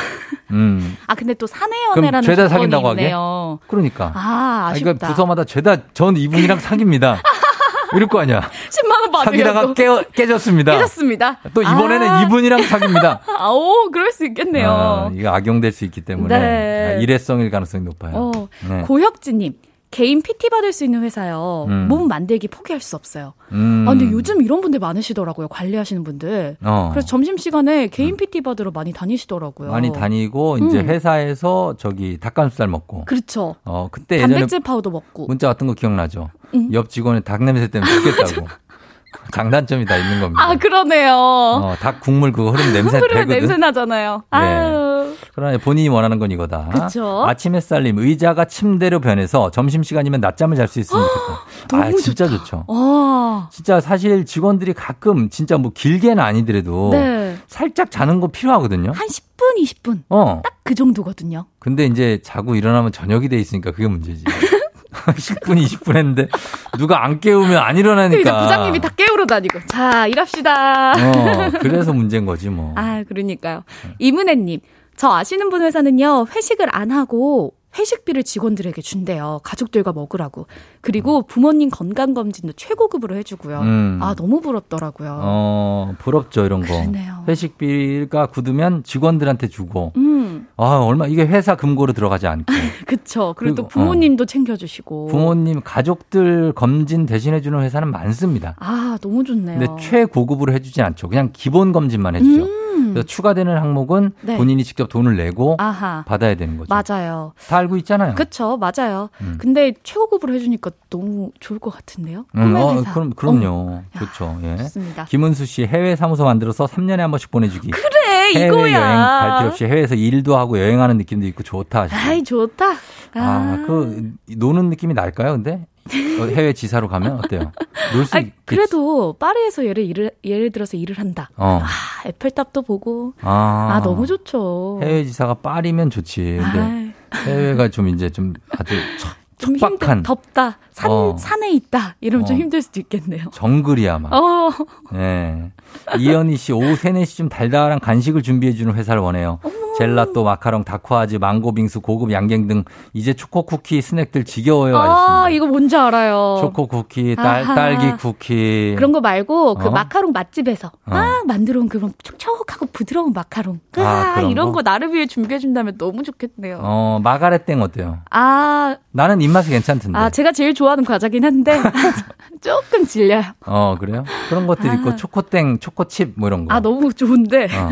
[SPEAKER 1] 음.
[SPEAKER 10] 아, 근데 또 사내 연애라는
[SPEAKER 1] 죄다 사귄다고 하게?
[SPEAKER 10] 있네요.
[SPEAKER 1] 그러니까.
[SPEAKER 10] 아, 아쉽다.
[SPEAKER 1] 그러니까 부서마다 죄다 전 이분이랑 사깁니다. 이럴 거 아니야.
[SPEAKER 10] 10만 원 받으려고.
[SPEAKER 1] 사귀다가 깨, 깨졌습니다.
[SPEAKER 10] 깨졌습니다.
[SPEAKER 1] 또 이번에는
[SPEAKER 10] 아.
[SPEAKER 1] 이분이랑 사깁니다.
[SPEAKER 10] 아, 오, 그럴 수 있겠네요.
[SPEAKER 1] 아, 이거 악용될 수 있기 때문에
[SPEAKER 10] 네.
[SPEAKER 1] 아, 일회성일 가능성이 높아요.
[SPEAKER 10] 어,
[SPEAKER 1] 네.
[SPEAKER 10] 고혁지님. 개인 PT 받을 수 있는 회사요.
[SPEAKER 1] 음.
[SPEAKER 10] 몸 만들기 포기할 수 없어요.
[SPEAKER 1] 음.
[SPEAKER 10] 아, 근데 요즘 이런 분들 많으시더라고요. 관리하시는 분들.
[SPEAKER 1] 어. 음.
[SPEAKER 10] 그래서 점심시간에 개인 PT 받으러 많이 다니시더라고요.
[SPEAKER 1] 많이 다니고 이제
[SPEAKER 10] 음.
[SPEAKER 1] 회사에서 저기 닭가슴살 먹고
[SPEAKER 10] 그렇죠.
[SPEAKER 1] 어 그때
[SPEAKER 10] 단백질 파우더 먹고.
[SPEAKER 1] 문자 같은 거 기억나죠?
[SPEAKER 10] 음.
[SPEAKER 1] 옆 직원이 닭 냄새 때문에 죽겠다고. 장단점이 다 있는 겁니다.
[SPEAKER 10] 아, 그러네요.
[SPEAKER 1] 어, 닭 국물 그거 흐르면 냄새 배거든.
[SPEAKER 10] 냄새 나잖아요.
[SPEAKER 1] 네.
[SPEAKER 10] 아유.
[SPEAKER 1] 그러나 본인이 원하는 건 이거다.
[SPEAKER 10] 그쵸.
[SPEAKER 1] 아침 햇살님 의자가 침대로 변해서 점심 시간이면 낮잠을 잘 수 있으면 좋겠다. 아,
[SPEAKER 10] 너무
[SPEAKER 1] 진짜 좋죠.
[SPEAKER 10] 와.
[SPEAKER 1] 진짜 사실 직원들이 가끔 진짜 뭐 길게는 아니더라도
[SPEAKER 10] 네.
[SPEAKER 1] 살짝 자는 거 필요하거든요.
[SPEAKER 10] 한 10분, 20분.
[SPEAKER 1] 어.
[SPEAKER 10] 딱 그 정도거든요.
[SPEAKER 1] 근데 이제 자고 일어나면 저녁이 돼 있으니까 그게 문제지. 10분, 20분 했는데 누가 안 깨우면 안 일어나니까.
[SPEAKER 10] 그러니까 부장님이 다 깨우러 다니고. 자, 일합시다.
[SPEAKER 1] 어, 그래서 문제인 거지 뭐.
[SPEAKER 10] 아, 그러니까요. 이문혜님, 저 아시는 분 회사는요, 회식을 안 하고, 회식비를 직원들에게 준대요. 가족들과 먹으라고. 그리고 부모님 건강검진도 최고급으로 해주고요.
[SPEAKER 1] 음.
[SPEAKER 10] 아, 너무 부럽더라고요.
[SPEAKER 1] 어, 부럽죠, 이런 거.
[SPEAKER 10] 그러네요.
[SPEAKER 1] 회식비가 굳으면 직원들한테 주고.
[SPEAKER 10] 음,
[SPEAKER 1] 아, 얼마, 이게 회사 금고로 들어가지 않고.
[SPEAKER 10] 그쵸. 그리고, 또
[SPEAKER 1] 그리고,
[SPEAKER 10] 부모님도 챙겨주시고.
[SPEAKER 1] 부모님, 가족들 검진 대신해주는 회사는 많습니다.
[SPEAKER 10] 아, 너무 좋네요.
[SPEAKER 1] 근데 최고급으로 해주진 않죠. 그냥 기본 검진만 해주죠.
[SPEAKER 10] 음.
[SPEAKER 1] 그래서 추가되는 항목은
[SPEAKER 10] 네.
[SPEAKER 1] 본인이 직접 돈을 내고
[SPEAKER 10] 아하.
[SPEAKER 1] 받아야 되는 거죠.
[SPEAKER 10] 맞아요.
[SPEAKER 1] 다 알고 있잖아요.
[SPEAKER 10] 그쵸, 맞아요.
[SPEAKER 1] 음.
[SPEAKER 10] 근데 최고급으로 해주니까 너무 좋을 것 같은데요?
[SPEAKER 1] 음, 어. 그럼, 그럼요. 좋죠. 예.
[SPEAKER 10] 좋습니다.
[SPEAKER 1] 김은수 씨 해외 사무소 만들어서 3년에 한 번씩 보내주기.
[SPEAKER 10] 그래,
[SPEAKER 1] 해외
[SPEAKER 10] 이거야.
[SPEAKER 1] 여행 갈 필요 없이 해외에서 일도 하고 여행하는 느낌도 있고 좋다. 하시죠.
[SPEAKER 10] 아이, 좋다. 아,
[SPEAKER 1] 아, 그 노는 느낌이 날까요? 근데 어, 해외 지사로 가면 어때요? 놀수
[SPEAKER 10] 아. 그래도 파리에서 예를, 일을, 예를 들어서 일을 한다.
[SPEAKER 1] 어.
[SPEAKER 10] 아, 에펠탑도 보고.
[SPEAKER 1] 아,
[SPEAKER 10] 아, 너무 좋죠.
[SPEAKER 1] 해외 지사가 파리면 좋지. 근데
[SPEAKER 10] 아이,
[SPEAKER 1] 해외가 좀 이제 좀 아주 척, 척박한
[SPEAKER 10] 덥다. 산,
[SPEAKER 1] 어.
[SPEAKER 10] 산에 있다. 이러면 좀
[SPEAKER 1] 어.
[SPEAKER 10] 힘들 수도 있겠네요.
[SPEAKER 1] 정글이야 막.
[SPEAKER 10] 어,
[SPEAKER 1] 예. 이현희 씨 오후 3, 4시쯤 달달한 간식을 준비해주는 회사를 원해요. 젤라또, 마카롱, 다쿠아즈, 망고 빙수, 고급 양갱 등 이제 초코 쿠키 스낵들 지겨워요.
[SPEAKER 10] 아,
[SPEAKER 1] 하셨습니다.
[SPEAKER 10] 이거 뭔지 알아요.
[SPEAKER 1] 초코 쿠키, 딸,
[SPEAKER 10] 아하.
[SPEAKER 1] 딸기 쿠키.
[SPEAKER 10] 그런 거 말고 그
[SPEAKER 1] 어?
[SPEAKER 10] 마카롱 맛집에서
[SPEAKER 1] 어.
[SPEAKER 10] 막 만들어 온 그런 촉촉하고 부드러운 마카롱.
[SPEAKER 1] 아,
[SPEAKER 10] 아, 이런
[SPEAKER 1] 거?
[SPEAKER 10] 거 나를 위해 준비해 준다면 너무 좋겠네요.
[SPEAKER 1] 어, 마가렛 땡 어때요?
[SPEAKER 10] 아,
[SPEAKER 1] 나는 입맛이 괜찮던데.
[SPEAKER 10] 아 제가 제일 좋아 하는 과자긴 한데 조금 질려요.
[SPEAKER 1] 어, 그래요? 그런 것들
[SPEAKER 10] 아.
[SPEAKER 1] 있고 초코땡, 초코칩 뭐 이런 거.
[SPEAKER 10] 아 너무 좋은데
[SPEAKER 1] 어.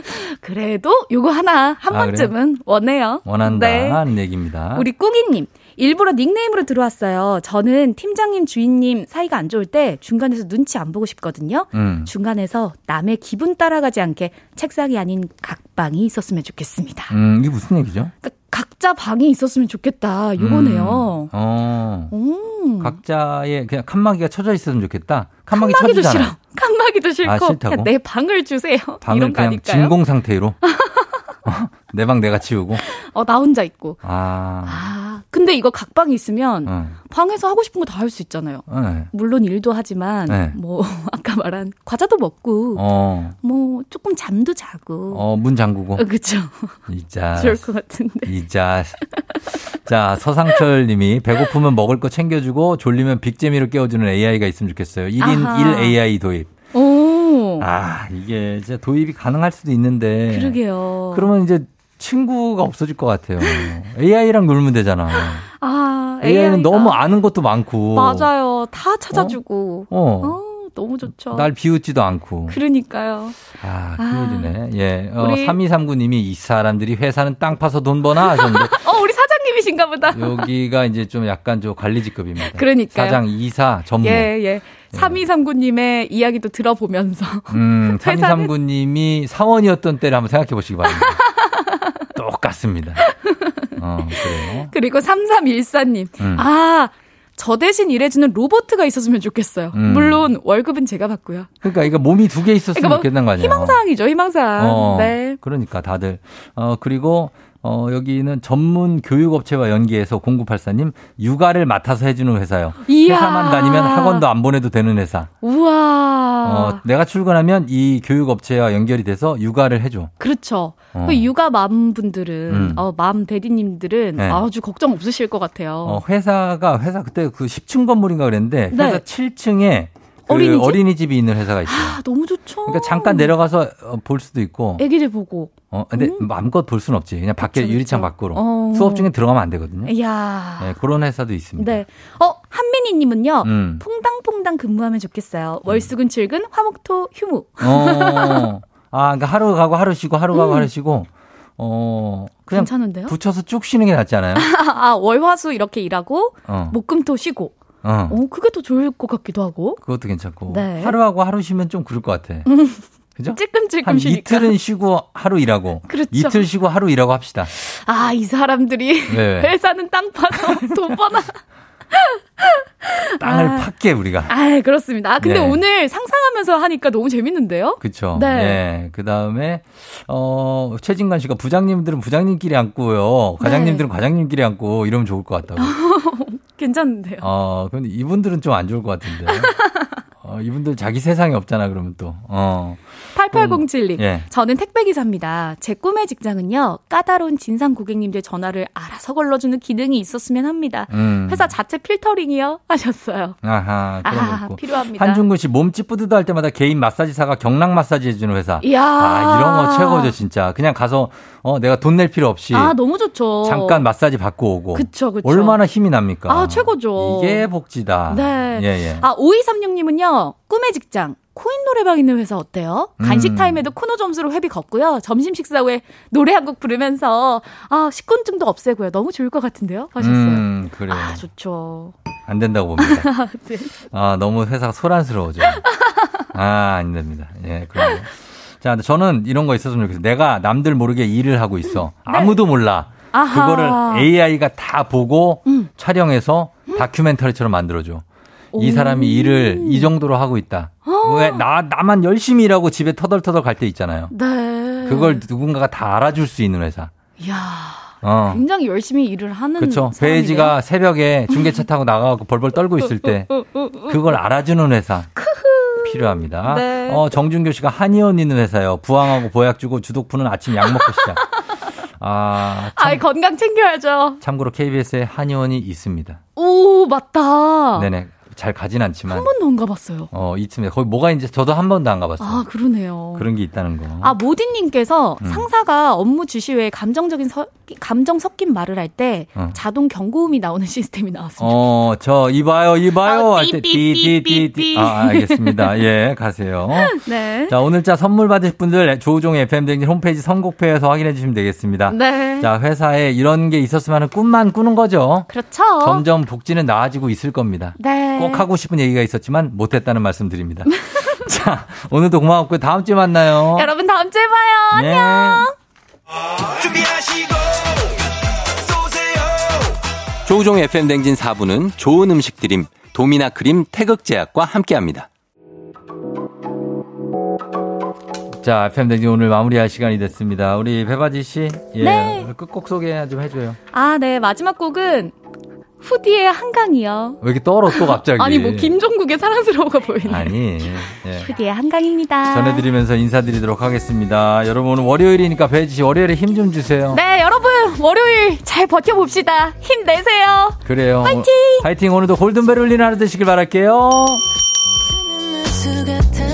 [SPEAKER 10] 그래도 요거 하나 한
[SPEAKER 1] 아,
[SPEAKER 10] 번쯤은 원해요.
[SPEAKER 1] 원한다
[SPEAKER 10] 네.
[SPEAKER 1] 하는 얘기입니다.
[SPEAKER 10] 우리 꿍이님. 일부러 닉네임으로 들어왔어요. 저는 팀장님, 주인님 사이가 안 좋을 때 중간에서 눈치 안 보고 싶거든요.
[SPEAKER 1] 음.
[SPEAKER 10] 중간에서 남의 기분 따라가지 않게 책상이 아닌 각방이 있었으면 좋겠습니다.
[SPEAKER 1] 음, 이게 무슨 얘기죠?
[SPEAKER 10] 그러니까 각자 방이 있었으면 좋겠다. 요거네요.
[SPEAKER 1] 음, 어.
[SPEAKER 10] 음.
[SPEAKER 1] 각자의 그냥 칸막이가 쳐져 있었으면 좋겠다. 칸막이
[SPEAKER 10] 칸막이도
[SPEAKER 1] 쳐주잖아요.
[SPEAKER 10] 싫어. 칸막이도 싫고
[SPEAKER 1] 아?
[SPEAKER 10] 그냥 내 방을 주세요.
[SPEAKER 1] 방을
[SPEAKER 10] 이런 거
[SPEAKER 1] 그냥
[SPEAKER 10] 아닐까요?
[SPEAKER 1] 진공 상태로. 내 방 내가 치우고.
[SPEAKER 10] 어, 나 혼자 있고.
[SPEAKER 1] 아.
[SPEAKER 10] 아, 근데 이거 각방이 있으면
[SPEAKER 1] 어.
[SPEAKER 10] 방에서 하고 싶은 거 다 할 수 있잖아요.
[SPEAKER 1] 네.
[SPEAKER 10] 물론 일도 하지만
[SPEAKER 1] 네.
[SPEAKER 10] 뭐 아까 말한 과자도 먹고
[SPEAKER 1] 어.
[SPEAKER 10] 뭐 조금 잠도 자고.
[SPEAKER 1] 어, 문 잠그고.
[SPEAKER 10] 어, 그쵸.
[SPEAKER 1] 이자.
[SPEAKER 10] 좋을 것 같은데.
[SPEAKER 1] 이자. 자, 서상철 님이 배고프면 먹을 거 챙겨주고 졸리면 빅재미로 깨워주는 AI가 있으면 좋겠어요. 1인
[SPEAKER 10] 아하.
[SPEAKER 1] 1 AI 도입.
[SPEAKER 10] 오.
[SPEAKER 1] 아, 이게 이제 도입이 가능할 수도 있는데.
[SPEAKER 10] 그러게요.
[SPEAKER 1] 그러면 이제 친구가 없어질 것 같아요. AI랑 놀면 되잖아.
[SPEAKER 10] 아,
[SPEAKER 1] AI는
[SPEAKER 10] AI가.
[SPEAKER 1] 너무 아는 것도 많고.
[SPEAKER 10] 맞아요. 다 찾아주고.
[SPEAKER 1] 어.
[SPEAKER 10] 어, 너무 좋죠.
[SPEAKER 1] 날 비웃지도 않고.
[SPEAKER 10] 그러니까요.
[SPEAKER 1] 아,
[SPEAKER 10] 아.
[SPEAKER 1] 큰일이네. 예. 어,
[SPEAKER 10] 우리-
[SPEAKER 1] 3239님이 이 사람들이 회사는 땅 파서 돈 버나 하셨는데.
[SPEAKER 10] 어, 우리 사장님이신가 보다.
[SPEAKER 1] 여기가 이제 좀 약간 좀 관리직급입니다.
[SPEAKER 10] 그러니까요.
[SPEAKER 1] 사장, 이사, 전무.
[SPEAKER 10] 예, 예. 3239님의 이야기도 들어보면서.
[SPEAKER 1] 음,
[SPEAKER 10] 회사는-
[SPEAKER 1] 3239님이 사원이었던 때를 한번 생각해 보시기 바랍니다. 똑같습니다. 어, 그래요.
[SPEAKER 10] 그리고 3314님.
[SPEAKER 1] 음.
[SPEAKER 10] 아, 저 대신 일해주는 로보트가 있었으면 좋겠어요.
[SPEAKER 1] 음.
[SPEAKER 10] 물론 월급은 제가 받고요.
[SPEAKER 1] 그러니까 이거 몸이 두 개 있었으면
[SPEAKER 10] 그러니까 뭐
[SPEAKER 1] 좋겠는 거 아니에요?
[SPEAKER 10] 희망사항이죠, 희망사항.
[SPEAKER 1] 어,
[SPEAKER 10] 네.
[SPEAKER 1] 그러니까 다들 어 그리고 어 여기는 전문 교육업체와 연계해서 0984님 육아를 맡아서 해주는 회사요.
[SPEAKER 10] 이야.
[SPEAKER 1] 회사만 다니면 학원도 안 보내도 되는 회사.
[SPEAKER 10] 우와.
[SPEAKER 1] 어 내가 출근하면 이 교육업체와 연결이 돼서 육아를 해줘.
[SPEAKER 10] 그렇죠.
[SPEAKER 1] 어.
[SPEAKER 10] 그 육아 맘분들은,
[SPEAKER 1] 음.
[SPEAKER 10] 어, 맘 대디님들은
[SPEAKER 1] 네.
[SPEAKER 10] 아주 걱정 없으실 것 같아요.
[SPEAKER 1] 어 회사가 회사 그때 그 10층 건물인가 그랬는데
[SPEAKER 10] 네.
[SPEAKER 1] 회사 7층에 그
[SPEAKER 10] 어린이집?
[SPEAKER 1] 어린이집이 있는 회사가 있어요.
[SPEAKER 10] 아, 너무 좋죠.
[SPEAKER 1] 그러니까 잠깐 내려가서 어, 볼 수도 있고.
[SPEAKER 10] 애기들 보고.
[SPEAKER 1] 어 근데 마음껏 볼 수는 없지. 그냥 밖에
[SPEAKER 10] 그쵸,
[SPEAKER 1] 유리창
[SPEAKER 10] 그쵸.
[SPEAKER 1] 밖으로.
[SPEAKER 10] 어.
[SPEAKER 1] 수업 중에 들어가면 안 되거든요.
[SPEAKER 10] 이야.
[SPEAKER 1] 네, 그런 회사도 있습니다.
[SPEAKER 10] 네. 어, 한민희 님은요,
[SPEAKER 1] 음.
[SPEAKER 10] 퐁당퐁당 근무하면 좋겠어요. 월수금 출근, 화목토 휴무.
[SPEAKER 1] 어. 아, 그러니까 하루 가고 하루 쉬고 하루 가고
[SPEAKER 10] 음.
[SPEAKER 1] 하루 쉬고 어 그냥
[SPEAKER 10] 괜찮은데요?
[SPEAKER 1] 붙여서 쭉 쉬는 게 낫지 않아요?
[SPEAKER 10] 아, 월화수 이렇게 일하고,
[SPEAKER 1] 어.
[SPEAKER 10] 목금토 쉬고.
[SPEAKER 1] 어.
[SPEAKER 10] 어, 그게 더 좋을 것 같기도 하고.
[SPEAKER 1] 그것도 괜찮고
[SPEAKER 10] 네. 음.
[SPEAKER 1] 하루하고 하루 쉬면 좀 그럴 것 같아. 그죠?
[SPEAKER 10] 찔끔찔끔
[SPEAKER 1] 한
[SPEAKER 10] 쉬니까.
[SPEAKER 1] 이틀은 쉬고 하루 일하고
[SPEAKER 10] 그렇죠.
[SPEAKER 1] 이틀 쉬고 하루 일하고 합시다.
[SPEAKER 10] 아, 이 사람들이
[SPEAKER 1] 왜, 왜?
[SPEAKER 10] 회사는 땅 파서 돈 버나.
[SPEAKER 1] 땅을
[SPEAKER 10] 아.
[SPEAKER 1] 팠게 우리가.
[SPEAKER 10] 아, 그렇습니다. 아, 근데
[SPEAKER 1] 네.
[SPEAKER 10] 오늘 상상하면서 하니까 너무 재밌는데요?
[SPEAKER 1] 그쵸.
[SPEAKER 10] 네.
[SPEAKER 1] 네. 그 다음에, 어, 최진관 씨가 부장님들은 부장님끼리 앉고요. 과장님들은
[SPEAKER 10] 네.
[SPEAKER 1] 과장님끼리 앉고 이러면 좋을 것 같다고.
[SPEAKER 10] 괜찮은데요.
[SPEAKER 1] 어, 근데 이분들은 좀 안 좋을 것 같은데. 어, 이분들 자기 세상이 없잖아, 그러면 또. 어.
[SPEAKER 10] 8807님.
[SPEAKER 1] 예.
[SPEAKER 10] 저는 택배기사입니다. 제 꿈의 직장은요, 까다로운 진상 고객님들 전화를 알아서 걸러주는 기능이 있었으면 합니다.
[SPEAKER 1] 음.
[SPEAKER 10] 회사 자체 필터링이요? 하셨어요.
[SPEAKER 1] 아하,
[SPEAKER 10] 아. 필요합니다.
[SPEAKER 1] 한중근 씨, 몸 찌뿌드도 할 때마다 개인 마사지사가 경락 마사지 해주는 회사.
[SPEAKER 10] 이야.
[SPEAKER 1] 아, 이런 거 최고죠, 진짜. 그냥 가서, 어, 내가 돈 낼 필요 없이.
[SPEAKER 10] 아, 너무 좋죠.
[SPEAKER 1] 잠깐 마사지 받고 오고.
[SPEAKER 10] 그쵸, 그쵸.
[SPEAKER 1] 얼마나 힘이 납니까?
[SPEAKER 10] 아, 최고죠.
[SPEAKER 1] 이게 복지다.
[SPEAKER 10] 네.
[SPEAKER 1] 예, 예.
[SPEAKER 10] 아, 5236님은요, 꿈의 직장. 코인 노래방 있는 회사 어때요? 간식
[SPEAKER 1] 음.
[SPEAKER 10] 타임에도 코너 점수로 회비 걷고요. 점심 식사 후에 노래 한 곡 부르면서 아 식곤증도 없애고요. 너무 좋을 것 같은데요? 하셨어요.
[SPEAKER 1] 음, 그래요.
[SPEAKER 10] 아 좋죠.
[SPEAKER 1] 안 된다고 봅니다.
[SPEAKER 10] 네.
[SPEAKER 1] 아, 너무 회사가 소란스러워져. 아, 안 됩니다. 예, 그래요. 자, 근데 저는 이런 거 있었으면 좋겠어요. 내가 남들 모르게 일을 하고 있어. 아무도 몰라.
[SPEAKER 10] 네. 아하.
[SPEAKER 1] 그거를 AI가 다 보고
[SPEAKER 10] 음.
[SPEAKER 1] 촬영해서 다큐멘터리처럼 만들어줘. 이 사람이 일을 이 정도로 하고 있다. 왜 나 나만 열심히 일하고 집에 터덜터덜 갈 때 있잖아요.
[SPEAKER 10] 네.
[SPEAKER 1] 그걸 누군가가 다 알아줄 수 있는 회사.
[SPEAKER 10] 이야.
[SPEAKER 1] 어.
[SPEAKER 10] 굉장히 열심히 일을 하는
[SPEAKER 1] 그렇죠. 배지가 새벽에 중계차 타고 나가고 벌벌 떨고 있을 때 그걸 알아주는 회사 필요합니다.
[SPEAKER 10] 네.
[SPEAKER 1] 어, 정준교 씨가 한의원 있는 회사요. 부항하고 보약 주고 주독푸는 아침 약 먹고 시작. 아, 참,
[SPEAKER 10] 아이 건강 챙겨야죠.
[SPEAKER 1] 참고로 KBS에 한의원이 있습니다.
[SPEAKER 10] 오 맞다.
[SPEAKER 1] 네네. 잘 가진 않지만.
[SPEAKER 10] 한 번도 안 가봤어요.
[SPEAKER 1] 어, 이쯤에 거기 뭐가 이제 저도 한 번도 안 가봤어요.
[SPEAKER 10] 아 그러네요.
[SPEAKER 1] 그런 게 있다는 거.
[SPEAKER 10] 아 모디님께서
[SPEAKER 1] 음.
[SPEAKER 10] 상사가 업무 지시 외에 감정적인 서, 감정 섞인 말을 할때
[SPEAKER 1] 어.
[SPEAKER 10] 자동 경고음이 나오는 시스템이 나왔습니다.
[SPEAKER 1] 어, 저 이봐요, 이봐요
[SPEAKER 10] 어,
[SPEAKER 1] 할때
[SPEAKER 10] 띠띠띠띠띠.
[SPEAKER 1] 띠띠띠. 아, 알겠습니다. 예, 가세요.
[SPEAKER 10] 네.
[SPEAKER 1] 자, 오늘 자 선물 받으실 분들 조우종 FM 댕진 홈페이지 선곡표에서 확인해 주시면 되겠습니다.
[SPEAKER 10] 네.
[SPEAKER 1] 자, 회사에 이런 게 있었으면 하는 꿈만 꾸는 거죠.
[SPEAKER 10] 그렇죠.
[SPEAKER 1] 점점 복지는 나아지고 있을 겁니다.
[SPEAKER 10] 네.
[SPEAKER 1] 꼭 하고 싶은 얘기가 있었지만 못했다는 말씀 드립니다. 자, 오늘도 고마웠고요. 다음 주에 만나요.
[SPEAKER 10] 여러분 다음 주에 봐요.
[SPEAKER 1] 네.
[SPEAKER 10] 안녕.
[SPEAKER 3] 조우종 FM 댕진 4부는 좋은 음식 드림 도미나 크림 태극제약과 함께합니다.
[SPEAKER 1] 자, FM 댕진 오늘 마무리할 시간이 됐습니다. 우리 배바지 씨, 예,
[SPEAKER 10] 네.
[SPEAKER 1] 끝곡 소개 좀 해줘요.
[SPEAKER 10] 아, 네. 마지막 곡은 후디의 한강이요.
[SPEAKER 1] 왜 이렇게 떨어 또 갑자기?
[SPEAKER 10] 아니 뭐 김종국의 사랑스러워가 보이네.
[SPEAKER 1] 아니, 예.
[SPEAKER 10] 후디의 한강입니다.
[SPEAKER 1] 전해드리면서 인사드리도록 하겠습니다. 여러분 오늘 월요일이니까 배지 씨 월요일에 힘 좀 주세요.
[SPEAKER 10] 네, 여러분 월요일 잘 버텨봅시다. 힘 내세요.
[SPEAKER 1] 그래요.
[SPEAKER 10] 화이팅!
[SPEAKER 1] 오- 화이팅! 오늘도 골든벨 울리는 하루 되시길 바랄게요.
[SPEAKER 11] 같아